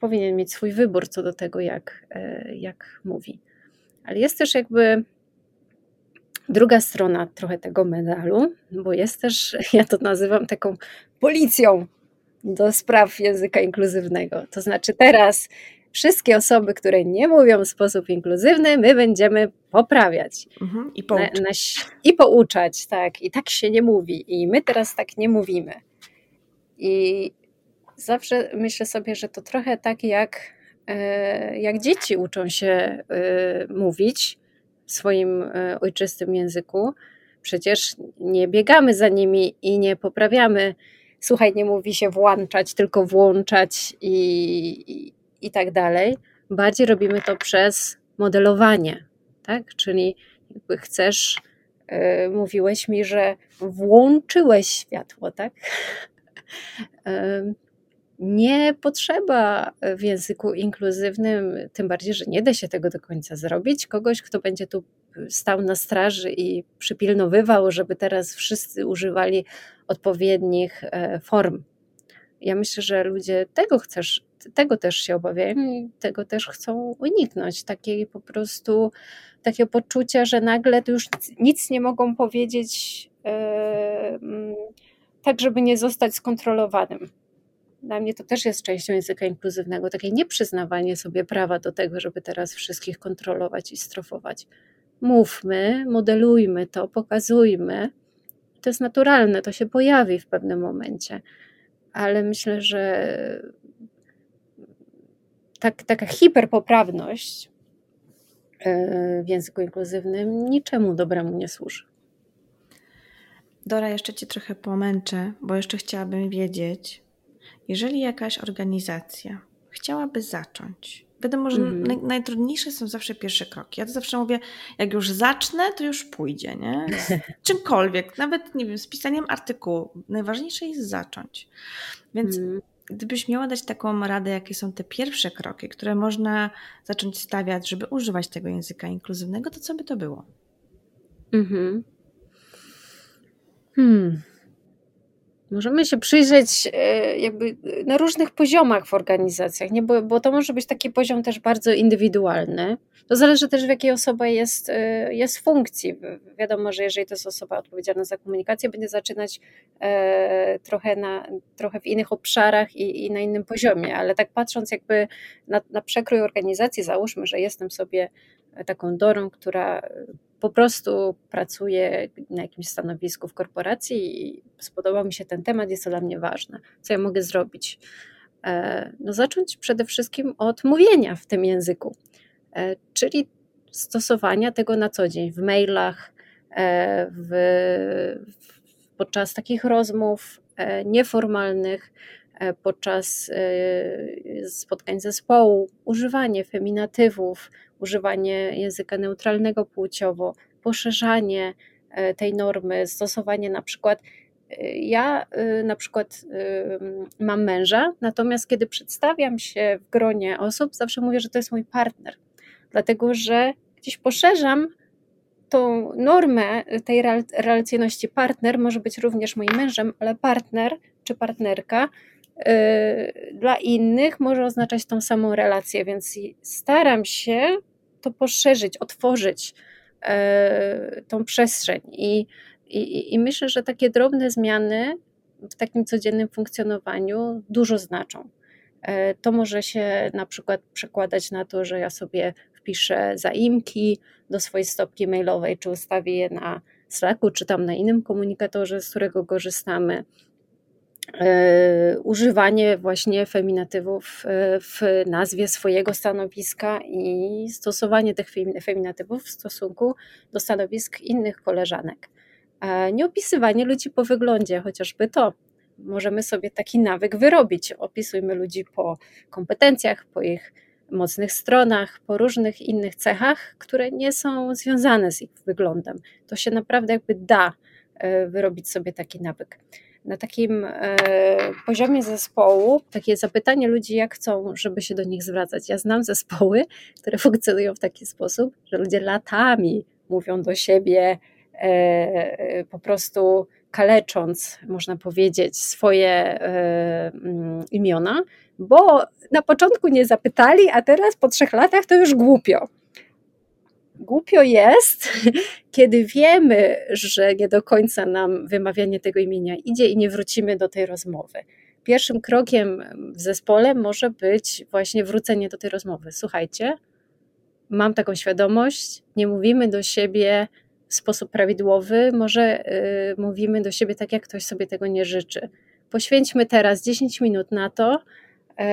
powinien mieć swój wybór co do tego, jak, e, jak mówi. Ale jest też jakby druga strona trochę tego medalu, bo jest też, ja to nazywam taką policją do spraw języka inkluzywnego. To znaczy teraz wszystkie osoby, które nie mówią w sposób inkluzywny, my będziemy poprawiać
mhm, i, pouczać. Na, na,
i pouczać. tak. I tak się nie mówi. I my teraz tak nie mówimy. I zawsze myślę sobie, że to trochę tak jak, e, jak dzieci uczą się e, mówić w swoim e, ojczystym języku. Przecież nie biegamy za nimi i nie poprawiamy słuchaj, nie mówi się włączać, tylko włączać i, i, i tak dalej. Bardziej robimy to przez modelowanie, tak? Czyli jakby chcesz, yy, mówiłeś mi, że włączyłeś światło, tak? nie potrzeba w języku inkluzywnym, tym bardziej, że nie da się tego do końca zrobić, kogoś, kto będzie tu stał na straży i przypilnowywał, żeby teraz wszyscy używali odpowiednich e, form. Ja myślę, że ludzie tego chcesz, tego też się obawiają i tego też chcą uniknąć. Takiej po prostu takie poczucia, że nagle już nic nie mogą powiedzieć e, tak, żeby nie zostać skontrolowanym. Dla mnie to też jest częścią języka inkluzywnego, takie nieprzyznawanie sobie prawa do tego, żeby teraz wszystkich kontrolować i strofować. Mówmy, modelujmy to, pokazujmy. To jest naturalne, to się pojawi w pewnym momencie, ale myślę, że tak, taka hiperpoprawność e, w języku inkluzywnym niczemu dobremu nie służy.
Dora, jeszcze Cię trochę pomęczę, bo jeszcze chciałabym wiedzieć, jeżeli jakaś organizacja chciałaby zacząć, wiadomo, że mm. naj, najtrudniejsze są zawsze pierwsze kroki. Ja to zawsze mówię, jak już zacznę, to już pójdzie, nie? Z czymkolwiek, nawet, nie wiem, z pisaniem artykułu. Najważniejsze jest zacząć. Więc mm. gdybyś miała dać taką radę, jakie są te pierwsze kroki, które można zacząć stawiać, żeby używać tego języka inkluzywnego, to co by to było? Mhm.
Hmm. Możemy się przyjrzeć e, jakby na różnych poziomach w organizacjach, nie? Bo, bo to może być taki poziom też bardzo indywidualny. To zależy też w jakiej osoba jest, e, jest funkcji. Wiadomo, że jeżeli to jest osoba odpowiedzialna za komunikację, będzie zaczynać e, trochę, na, trochę w innych obszarach i, i na innym poziomie, ale tak patrząc jakby na, na przekrój organizacji, załóżmy, że jestem sobie taką Dorą, która po prostu pracuję na jakimś stanowisku w korporacji i spodobał mi się ten temat, jest to dla mnie ważne. Co ja mogę zrobić? E, no, zacząć przede wszystkim od mówienia w tym języku, e, czyli stosowania tego na co dzień w mailach, e, w, podczas takich rozmów nieformalnych, podczas spotkań zespołu, używanie feminatywów, używanie języka neutralnego płciowo, poszerzanie e, tej normy, stosowanie na przykład e, ja e, na przykład mam męża, natomiast kiedy przedstawiam się w gronie osób, zawsze mówię, że to jest mój partner, dlatego że gdzieś poszerzam tą normę tej relacyjności. Partner może być również moim mężem, ale partner czy partnerka dla innych może oznaczać tą samą relację, więc staram się to poszerzyć, otworzyć e, tą przestrzeń. I, i, I myślę, że takie drobne zmiany w takim codziennym funkcjonowaniu dużo znaczą. E, to może się na przykład przekładać na to, że ja sobie wpiszę zaimki do swojej stopki mailowej, czy ustawię je na Slacku, czy tam na innym komunikatorze, z którego korzystamy. E, używanie właśnie feminatywów e, w nazwie swojego stanowiska i stosowanie tych feminatywów w stosunku do stanowisk innych koleżanek. Nie opisywanie ludzi po wyglądzie, chociażby to. Możemy sobie taki nawyk wyrobić. Opisujmy ludzi po kompetencjach, po ich mocnych stronach, po różnych innych cechach, które nie są związane z ich wyglądem. To się naprawdę jakby da e, wyrobić sobie taki nawyk na takim e, poziomie zespołu, takie zapytanie ludzi, jak chcą, żeby się do nich zwracać. Ja znam zespoły, które funkcjonują w taki sposób, że ludzie latami mówią do siebie e, e, po prostu kalecząc, można powiedzieć, swoje mm, imiona, bo na początku nie zapytali, a teraz po trzech latach to już głupio głupio jest, kiedy wiemy, że nie do końca nam wymawianie tego imienia idzie i nie wrócimy do tej rozmowy. Pierwszym krokiem w zespole może być właśnie wrócenie do tej rozmowy. Słuchajcie, mam taką świadomość, nie mówimy do siebie w sposób prawidłowy, może yy, mówimy do siebie tak, jak ktoś sobie tego nie życzy. Poświęćmy teraz 10 minut na to, yy,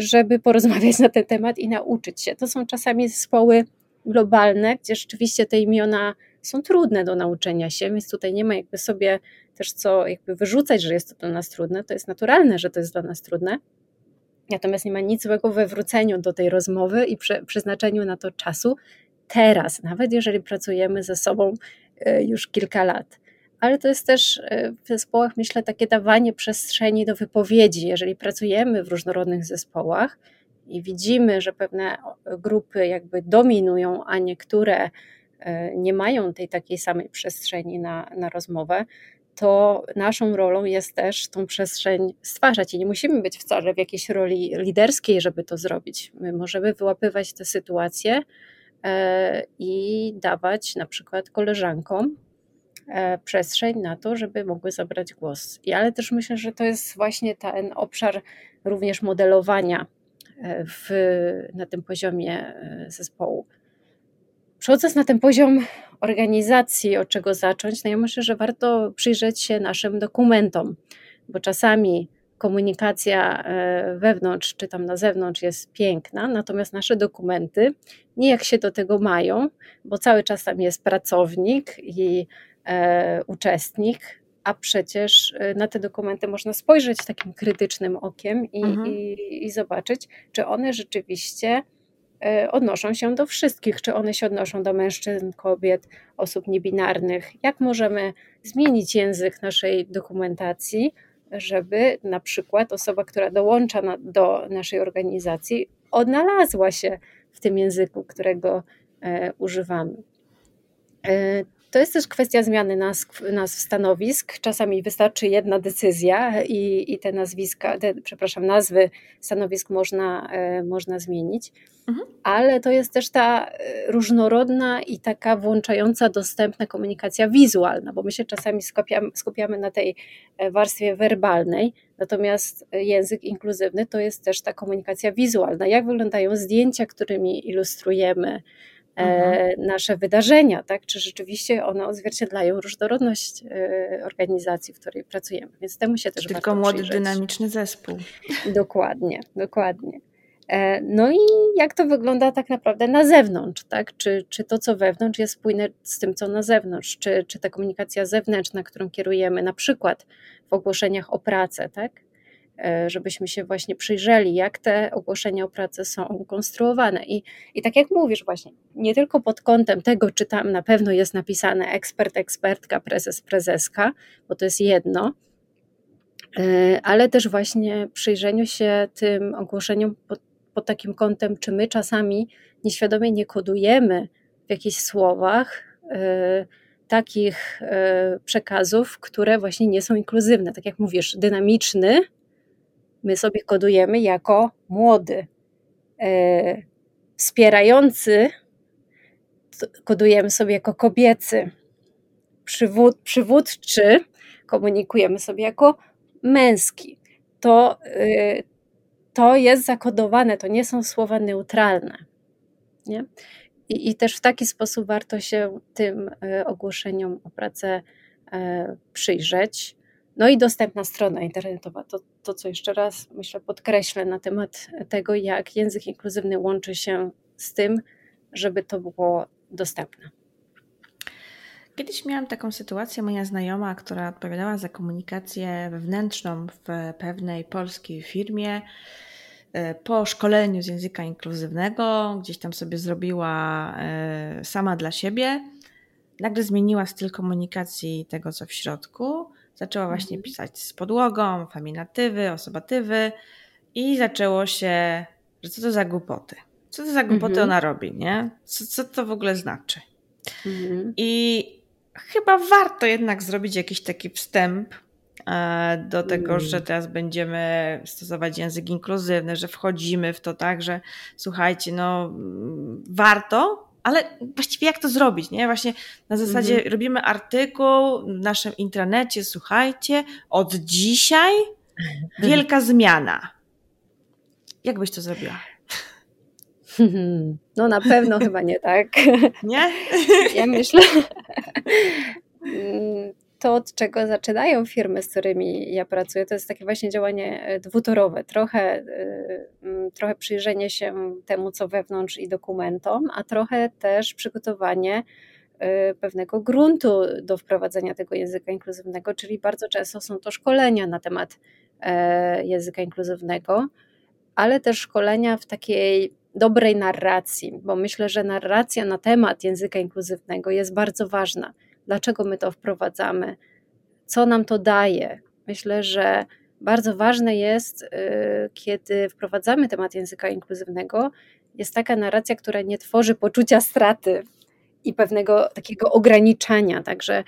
żeby porozmawiać na ten temat i nauczyć się. To są czasami zespoły globalne, gdzie rzeczywiście te imiona są trudne do nauczenia się, więc tutaj nie ma jakby sobie też co jakby wyrzucać, że jest to dla nas trudne. To jest naturalne, że to jest dla nas trudne. Natomiast nie ma nic złego we wróceniu do tej rozmowy i przy, przeznaczeniu na to czasu teraz, nawet jeżeli pracujemy ze sobą e, już kilka lat. ale to jest też e, w zespołach, myślę, takie dawanie przestrzeni do wypowiedzi. Jeżeli pracujemy w różnorodnych zespołach i widzimy, że pewne grupy jakby dominują, a niektóre e, nie mają tej takiej samej przestrzeni na, na rozmowę, to naszą rolą jest też tą przestrzeń stwarzać i nie musimy być wcale w jakiejś roli liderskiej, żeby to zrobić. My możemy wyłapywać te sytuacje e, i dawać na przykład koleżankom e, przestrzeń na to, żeby mogły zabrać głos. I ale też myślę, że to jest właśnie ten obszar również modelowania w, na tym poziomie zespołu. Przechodząc na ten poziom organizacji, od czego zacząć, no ja myślę, że warto przyjrzeć się naszym dokumentom, bo czasami komunikacja e, wewnątrz czy tam na zewnątrz jest piękna, natomiast nasze dokumenty nie jak się do tego mają, bo cały czas tam jest pracownik i e, uczestnik, a przecież e, na te dokumenty można spojrzeć takim krytycznym okiem i, mhm. i, i zobaczyć, czy one rzeczywiście E, odnoszą się do wszystkich, czy one się odnoszą do mężczyzn, kobiet, osób niebinarnych. Jak możemy zmienić język naszej dokumentacji, żeby na przykład osoba, która dołącza na, do naszej organizacji, odnalazła się w tym języku, którego e, używamy. E, to jest też kwestia zmiany nazw, nazw stanowisk. Czasami wystarczy jedna decyzja i, i te nazwiska, te, przepraszam, nazwy stanowisk można, e, można zmienić. Mhm. Ale to jest też ta e, różnorodna i taka włączająca dostępna komunikacja wizualna, bo my się czasami skupiamy, skupiamy na tej e, warstwie werbalnej, natomiast język inkluzywny to jest też ta komunikacja wizualna. Jak wyglądają zdjęcia, którymi ilustrujemy, E, nasze wydarzenia, tak? czy rzeczywiście one odzwierciedlają różnorodność e, organizacji, w której pracujemy. Więc temu się też
Tylko młody, przyjrzeć. dynamiczny zespół.
Dokładnie, dokładnie. E, no i jak to wygląda tak naprawdę na zewnątrz, tak? Czy, czy to, co wewnątrz jest spójne z tym, co na zewnątrz, czy, czy ta komunikacja zewnętrzna, którą kierujemy, na przykład w ogłoszeniach o pracę, tak? E, żebyśmy się właśnie przyjrzeli, jak te ogłoszenia o pracę są konstruowane. I, I tak jak mówisz, właśnie, nie tylko pod kątem tego, czy tam na pewno jest napisane ekspert, ekspertka, prezes, prezeska, bo to jest jedno, e, ale też właśnie przyjrzeniu się tym ogłoszeniom pod, pod takim kątem, czy my czasami nieświadomie nie kodujemy w jakichś słowach e, takich przekazów, które właśnie nie są inkluzywne. Tak jak mówisz, dynamiczny my sobie kodujemy jako młody. E, wspierający kodujemy sobie jako kobiecy. Przywód, przywódczy komunikujemy sobie jako męski. To, e, to jest zakodowane, to nie są słowa neutralne. Nie? I, I też w taki sposób warto się tym e, ogłoszeniom o pracę e, przyjrzeć. No i dostępna strona internetowa. To, to, co jeszcze raz myślę, podkreślę na temat tego, jak język inkluzywny łączy się z tym, żeby to było dostępne.
Kiedyś miałam taką sytuację, moja znajoma, która odpowiadała za komunikację wewnętrzną w pewnej polskiej firmie, e, po szkoleniu z języka inkluzywnego, gdzieś tam sobie zrobiła e, sama dla siebie, nagle zmieniła styl komunikacji tego, co w środku Zaczęła właśnie mhm. pisać z podłogą, feminatywy, osobatywy i zaczęło się, że co to za głupoty. Co to za głupoty mhm. ona robi, nie? Co, co to w ogóle znaczy? Mhm. I chyba warto jednak zrobić jakiś taki wstęp e, do tego, mm. że teraz będziemy stosować język inkluzywny, że wchodzimy w to tak, że słuchajcie, no warto, ale właściwie jak to zrobić, nie? Właśnie na zasadzie mhm. robimy artykuł w naszym intranecie, słuchajcie, od dzisiaj wielka zmiana. Jak byś to zrobiła?
No na pewno chyba nie tak.
Nie?
Ja myślę, mm, to, od czego zaczynają firmy, z którymi ja pracuję, to jest takie właśnie działanie e, dwutorowe. Trochę, e, trochę przyjrzenie się temu, co wewnątrz i dokumentom, a trochę też przygotowanie e, pewnego gruntu do wprowadzenia tego języka inkluzywnego, czyli bardzo często są to szkolenia na temat języka inkluzywnego, ale też szkolenia w takiej dobrej narracji, bo myślę, że narracja na temat języka inkluzywnego jest bardzo ważna dlaczego my to wprowadzamy, co nam to daje. Myślę, że bardzo ważne jest, y, kiedy wprowadzamy temat języka inkluzywnego, jest taka narracja, która nie tworzy poczucia straty i pewnego takiego ograniczania. Także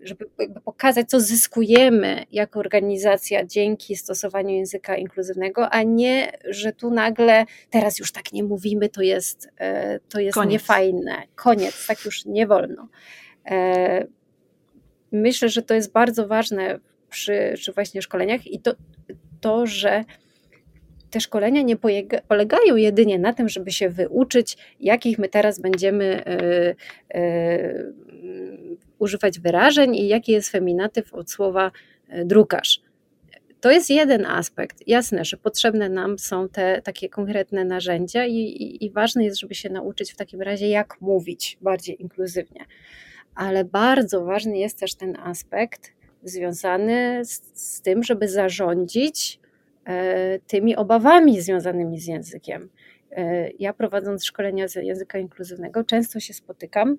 żeby pokazać, co zyskujemy jako organizacja dzięki stosowaniu języka inkluzywnego, a nie, że tu nagle teraz już tak nie mówimy, to jest, e, to jest Koniec. niefajne. Koniec, tak już nie wolno. E, myślę, że to jest bardzo ważne przy, przy właśnie szkoleniach i to, to że te szkolenia nie polegają jedynie na tym, żeby się wyuczyć, jakich my teraz będziemy y, y, używać wyrażeń i jaki jest feminatyw od słowa drukarz. To jest jeden aspekt. Jasne, że potrzebne nam są te takie konkretne narzędzia i, i, i ważne jest, żeby się nauczyć w takim razie, jak mówić bardziej inkluzywnie. Ale bardzo ważny jest też ten aspekt związany z, z tym, żeby zarządzić E, tymi obawami związanymi z językiem. E, ja prowadząc szkolenia z języka inkluzywnego często się spotykam,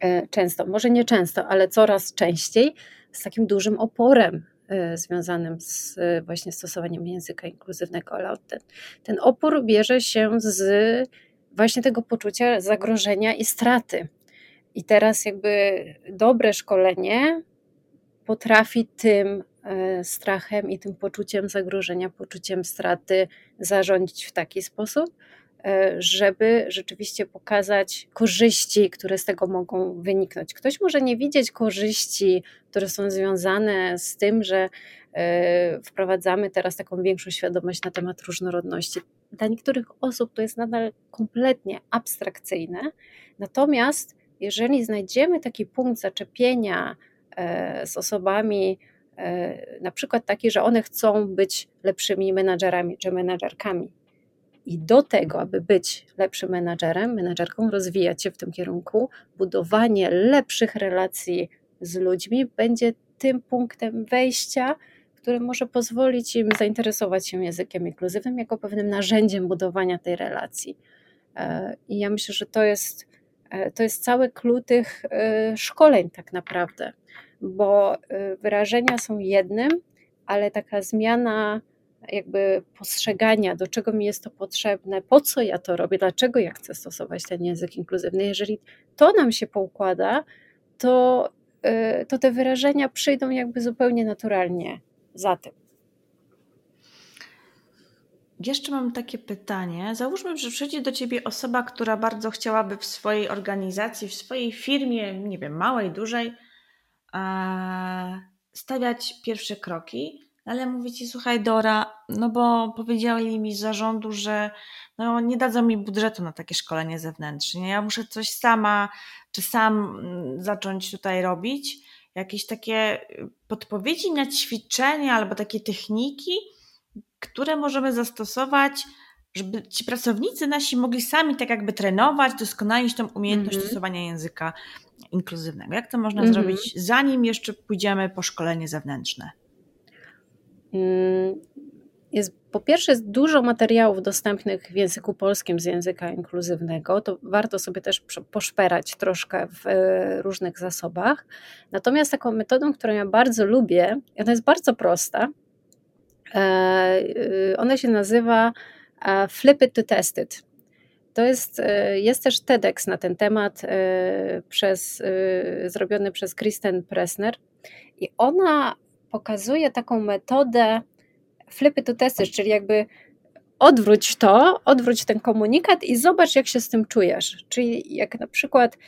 e, często, może nie często, ale coraz częściej z takim dużym oporem związanym z właśnie stosowaniem języka inkluzywnego, ale ten, ten opór bierze się z właśnie tego poczucia zagrożenia i straty. I teraz jakby dobre szkolenie potrafi tym E, strachem i tym poczuciem zagrożenia, poczuciem straty zarządzić w taki sposób, e, żeby rzeczywiście pokazać korzyści, które z tego mogą wyniknąć. Ktoś może nie widzieć korzyści, które są związane z tym, że e, wprowadzamy teraz taką większą świadomość na temat różnorodności. Dla niektórych osób to jest nadal kompletnie abstrakcyjne, natomiast jeżeli znajdziemy taki punkt zaczepienia z osobami, E, na przykład taki, że one chcą być lepszymi menadżerami czy menadżerkami. I do tego, aby być lepszym menadżerem, menadżerką, rozwijać się w tym kierunku, budowanie lepszych relacji z ludźmi będzie tym punktem wejścia, który może pozwolić im zainteresować się językiem inkluzywnym jako pewnym narzędziem budowania tej relacji. E, I ja myślę, że to jest, e, to jest cały klucz tych szkoleń, tak naprawdę bo y, wyrażenia są jednym, ale taka zmiana jakby postrzegania, do czego mi jest to potrzebne, po co ja to robię, dlaczego ja chcę stosować ten język inkluzywny. Jeżeli to nam się poukłada, to, y, to te wyrażenia przyjdą jakby zupełnie naturalnie za tym.
Jeszcze mam takie pytanie. Załóżmy, że przyjdzie do ciebie osoba, która bardzo chciałaby w swojej organizacji, w swojej firmie, nie wiem, małej, dużej, stawiać pierwsze kroki, ale mówię ci, słuchaj Dora, no bo powiedzieli mi z zarządu, że no nie dadzą mi budżetu na takie szkolenie zewnętrzne. Ja muszę coś sama, czy sam mm, zacząć tutaj robić. Jakieś takie podpowiedzi na ćwiczenia albo takie techniki, które możemy zastosować, żeby ci pracownicy nasi mogli sami tak jakby trenować, doskonalić tą umiejętność mm -hmm. stosowania języka inkluzywnego. Jak to można mm -hmm. zrobić, zanim jeszcze pójdziemy po szkolenie zewnętrzne?
Mm, jest, po pierwsze, jest dużo materiałów dostępnych w języku polskim z języka inkluzywnego. To warto sobie też poszperać troszkę w e, różnych zasobach. Natomiast taką metodą, którą ja bardzo lubię, ona jest bardzo prosta. E, e, ona się nazywa Flip it to test it. To jest, e, jest też TEDx na ten temat e, przez, e, zrobiony przez Kristen Pressner i ona pokazuje taką metodę flip it to test it, czyli jakby odwróć to, odwróć ten komunikat i zobacz, jak się z tym czujesz. Czyli jak na przykład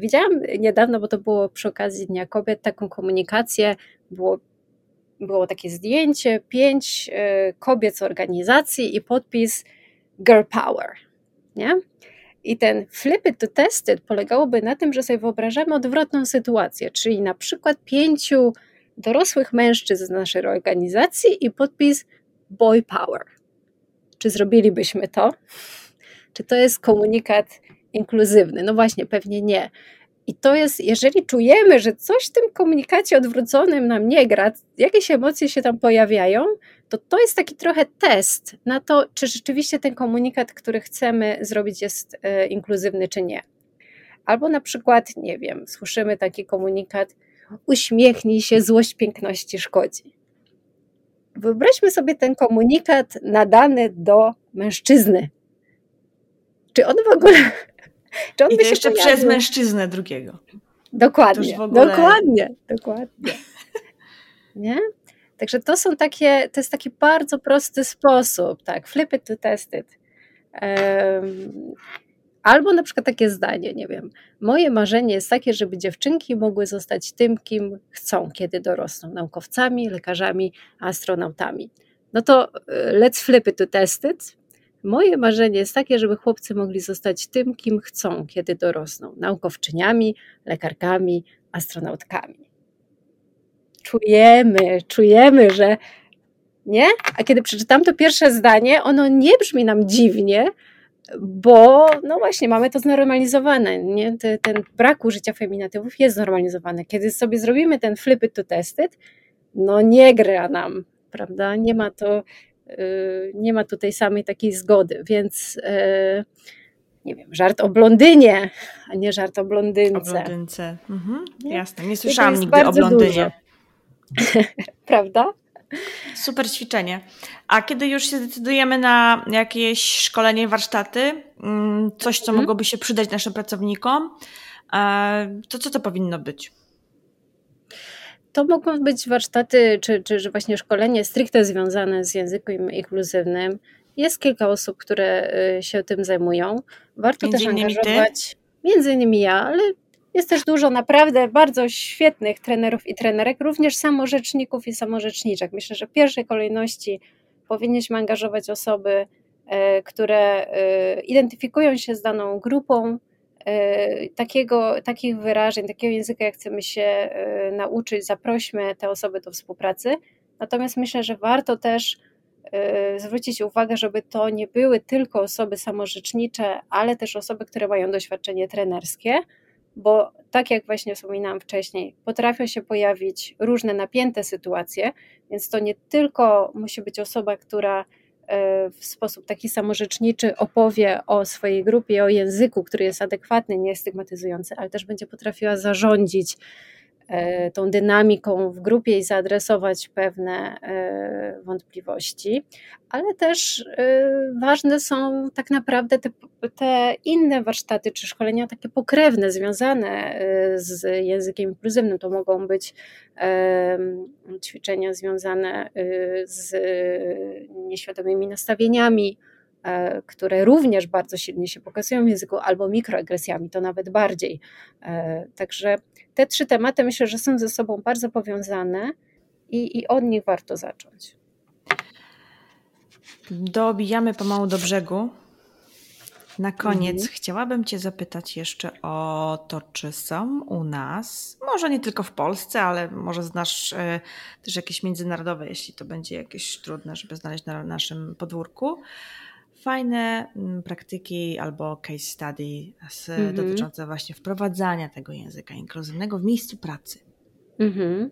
widziałam niedawno, bo to było przy okazji Dnia Kobiet, taką komunikację, było było takie zdjęcie, pięć e, kobiet z organizacji i podpis Girl Power. Nie? I ten flip it to test it polegałoby na tym, że sobie wyobrażamy odwrotną sytuację, czyli na przykład pięciu dorosłych mężczyzn z naszej organizacji i podpis Boy Power. Czy zrobilibyśmy to? Czy to jest komunikat inkluzywny? No właśnie, pewnie nie. I to jest, jeżeli czujemy, że coś w tym komunikacie odwróconym nam nie gra, jakieś emocje się tam pojawiają, to to jest taki trochę test na to, czy rzeczywiście ten komunikat, który chcemy zrobić, jest e, inkluzywny, czy nie. Albo na przykład, nie wiem, słyszymy taki komunikat: uśmiechnij się, złość piękności szkodzi. Wyobraźmy sobie ten komunikat nadany do mężczyzny. Czy on w ogóle.
Czy on I by się jeszcze pojawił? przez mężczyznę drugiego.
Dokładnie. Ogóle... Dokładnie, dokładnie. Nie? Także to są takie, to jest taki bardzo prosty sposób, tak, flip it to test it. Um, albo na przykład takie zdanie, nie wiem, moje marzenie jest takie, żeby dziewczynki mogły zostać tym, kim chcą, kiedy dorosną, naukowcami, lekarzami, astronautami. No to e, let's flip it to test it. Moje marzenie jest takie, żeby chłopcy mogli zostać tym, kim chcą, kiedy dorosną, naukowczyniami, lekarkami, astronautkami czujemy, czujemy, że nie? A kiedy przeczytam to pierwsze zdanie, ono nie brzmi nam dziwnie, bo no właśnie mamy to znormalizowane, nie? Ten, ten brak użycia feminatywów jest znormalizowany. Kiedy sobie zrobimy ten flip it to test no nie gra nam, prawda? Nie ma to, nie ma tutaj samej takiej zgody, więc yy, nie wiem, żart o blondynie, a nie żart o blondynce.
O blondynce, mhm, jasne. Nie słyszałam nigdy o blondynie.
Prawda?
Super ćwiczenie. A kiedy już się zdecydujemy na jakieś szkolenie, warsztaty, mm, coś, co hmm. mogłoby się przydać naszym pracownikom, e, to co to powinno być?
To mogą być warsztaty, czy, czy właśnie szkolenie stricte związane z językiem inkluzywnym. Jest kilka osób, które y, się tym zajmują. Warto między też angażować. Ty? Między innymi ja, ale jest też dużo naprawdę bardzo świetnych trenerów i trenerek, również samorzeczników i samorzeczniczek. Myślę, że w pierwszej kolejności powinniśmy angażować osoby, e, które e, identyfikują się z daną grupą, takiego, takich wyrażeń, takiego języka, jak chcemy się nauczyć, zaprośmy te osoby do współpracy. Natomiast myślę, że warto też zwrócić uwagę, żeby to nie były tylko osoby samorzecznicze, ale też osoby, które mają doświadczenie trenerskie bo tak jak właśnie wspominałam wcześniej, potrafią się pojawić różne napięte sytuacje, więc to nie tylko musi być osoba, która e, w sposób taki samorzeczniczy opowie o swojej grupie, o języku, który jest adekwatny, nie stygmatyzujący, ale też będzie potrafiła zarządzić E, tą dynamiką w grupie i zaadresować pewne e, wątpliwości, ale też e, ważne są tak naprawdę te, te inne warsztaty czy szkolenia takie pokrewne, związane z językiem inkluzywnym. To mogą być ćwiczenia związane z nieświadomymi nastawieniami, które również bardzo silnie się pokazują w języku, albo mikroagresjami, to nawet bardziej. Także te trzy tematy myślę, że są ze sobą bardzo powiązane i, i od nich warto zacząć.
Dobijamy pomału do brzegu. Na koniec mhm. chciałabym Cię zapytać jeszcze o to, czy są u nas, może nie tylko w Polsce, ale może znasz y, też jakieś międzynarodowe, jeśli to będzie jakieś trudne, żeby znaleźć na naszym podwórku, fajne mm, praktyki albo case study z, mhm. dotyczące właśnie wprowadzania tego języka inkluzywnego w miejscu pracy.
Mhm.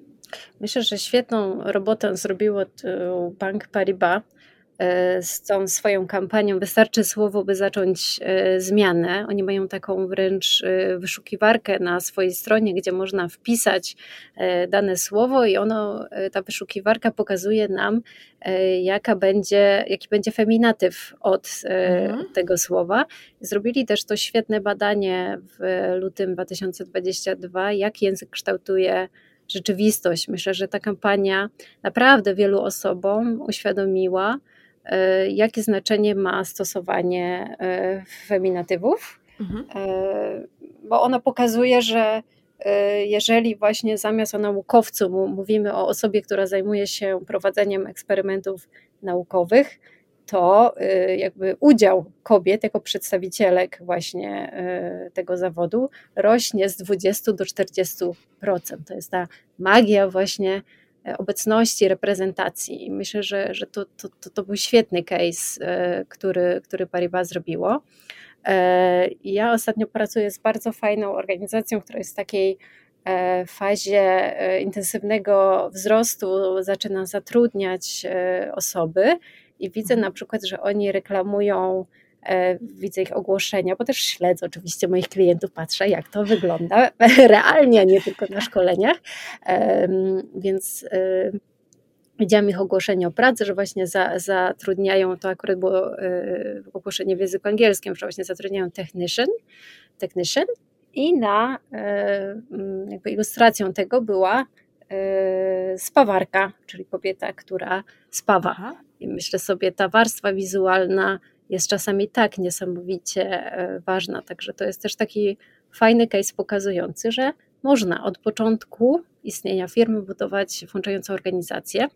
Myślę, że świetną robotę zrobiło Bank Paribas E, z tą swoją kampanią Wystarczy słowo, by zacząć e, zmianę. Oni mają taką wręcz e, wyszukiwarkę na swojej stronie, gdzie można wpisać dane słowo i ono, ta wyszukiwarka pokazuje nam, jaka będzie, jaki będzie feminatyw od mhm. tego słowa. Zrobili też to świetne badanie w lutym 2022, jak język kształtuje rzeczywistość. Myślę, że ta kampania naprawdę wielu osobom uświadomiła, E, jakie znaczenie ma stosowanie e, feminatywów, mhm. E, bo ono pokazuje, że jeżeli właśnie zamiast o naukowcu mówimy o osobie, która zajmuje się prowadzeniem eksperymentów naukowych, to jakby udział kobiet jako przedstawicielek właśnie tego zawodu rośnie z 20 do 40%. To jest ta magia właśnie obecności, reprezentacji. Myślę, że, że to, to, to, to był świetny case, e, który, który Paribas zrobiło. E, ja ostatnio pracuję z bardzo fajną organizacją, która jest w takiej e, fazie intensywnego wzrostu, zaczyna zatrudniać osoby i widzę na przykład, że oni reklamują e, widzę ich ogłoszenia, bo też śledzę oczywiście moich klientów, patrzę jak to wygląda realnie, nie tylko na szkoleniach, więc e, widziałam ich ogłoszenie o pracy, że właśnie za, zatrudniają, to akurat było ogłoszenie w języku angielskim, że właśnie zatrudniają technician, technician i na jakby ilustracją tego była spawarka, czyli kobieta, która spawa. Aha. I myślę sobie, ta warstwa wizualna jest czasami tak niesamowicie e, ważna. Także to jest też taki fajny case pokazujący, że można od początku istnienia firmy budować włączającą organizację.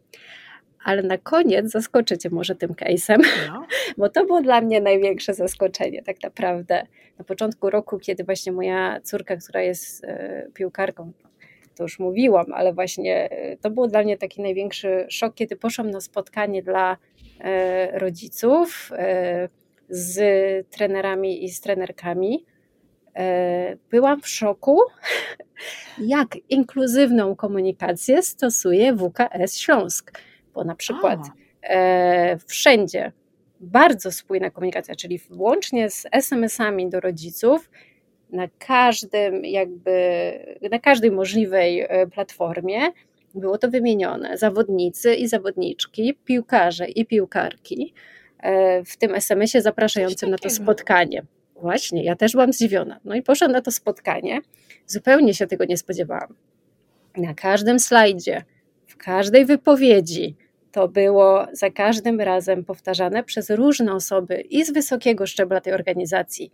Ale na koniec zaskoczycie może tym case'em, no. bo to było dla mnie największe zaskoczenie tak naprawdę. Na początku roku, kiedy właśnie moja córka, która jest e, piłkarką, to już mówiłam, ale właśnie e, to był dla mnie taki największy szok, kiedy poszłam na spotkanie dla e, rodziców e, z trenerami i z trenerkami. Byłam w szoku, jak inkluzywną komunikację stosuje WKS Śląsk, bo na przykład wszędzie bardzo spójna komunikacja, czyli łącznie z SMS-ami do rodziców, na każdym jakby, na każdej możliwej e, platformie było to wymienione. Zawodnicy i zawodniczki, piłkarze i piłkarki e, w tym SMS-ie zapraszającym na to spotkanie. Właśnie, ja też byłam zdziwiona. No i poszłam na to spotkanie. Zupełnie się tego nie spodziewałam. Na każdym slajdzie, w każdej wypowiedzi, to było za każdym razem powtarzane przez różne osoby i z wysokiego szczebla tej organizacji,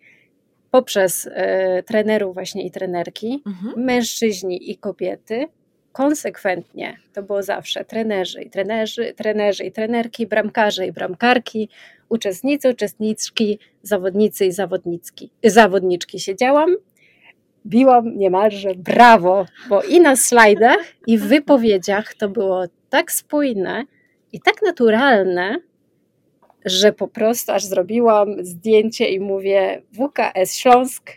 poprzez e, trenerów właśnie i trenerki, mhm. mężczyźni i kobiety, konsekwentnie, to było zawsze trenerzy i trenerzy, trenerzy i trenerki, bramkarze i bramkarki, uczestnicy, uczestniczki, zawodnicy i zawodniczki. zawodniczki. Siedziałam, biłam niemalże brawo, bo i na slajdach, i w wypowiedziach to było tak spójne i tak naturalne, że po prostu aż zrobiłam zdjęcie i mówię WKS Śląsk,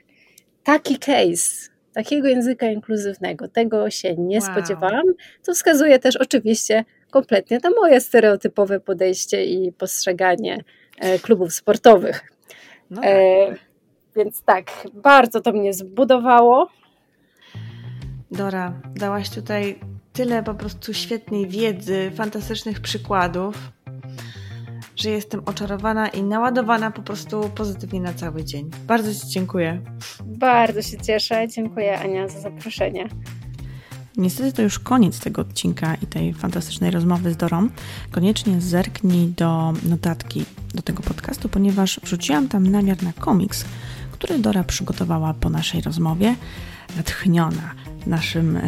taki case, takiego języka inkluzywnego, tego się nie wow. spodziewałam. To wskazuje też oczywiście kompletnie na moje stereotypowe podejście i postrzeganie e, klubów sportowych. No e, tak. E, więc tak, bardzo to mnie zbudowało.
Dora, dałaś tutaj tyle po prostu świetnej wiedzy, fantastycznych przykładów że jestem oczarowana i naładowana po prostu pozytywnie na cały dzień. Bardzo Ci dziękuję.
Bardzo się cieszę. Dziękuję Ania za zaproszenie.
Niestety to już koniec tego odcinka i tej fantastycznej rozmowy z Dorą. Koniecznie zerknij do notatki do tego podcastu, ponieważ wrzuciłam tam namiar na komiks, który Dora przygotowała po naszej rozmowie. Natchniona naszym, e,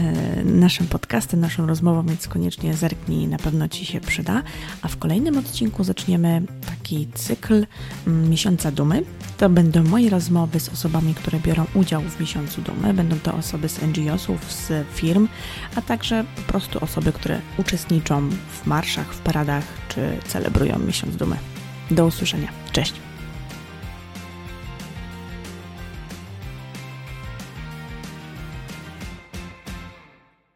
naszym podcastem, naszą rozmową, więc koniecznie zerknij, na pewno Ci się przyda. A w kolejnym odcinku zaczniemy taki cykl mm, Miesiąca Dumy. To będą moje rozmowy z osobami, które biorą udział w Miesiącu Dumy. Będą to osoby z NGO-sów, z firm, a także po prostu osoby, które uczestniczą w marszach, w paradach czy celebrują Miesiąc Dumy. Do usłyszenia. Cześć!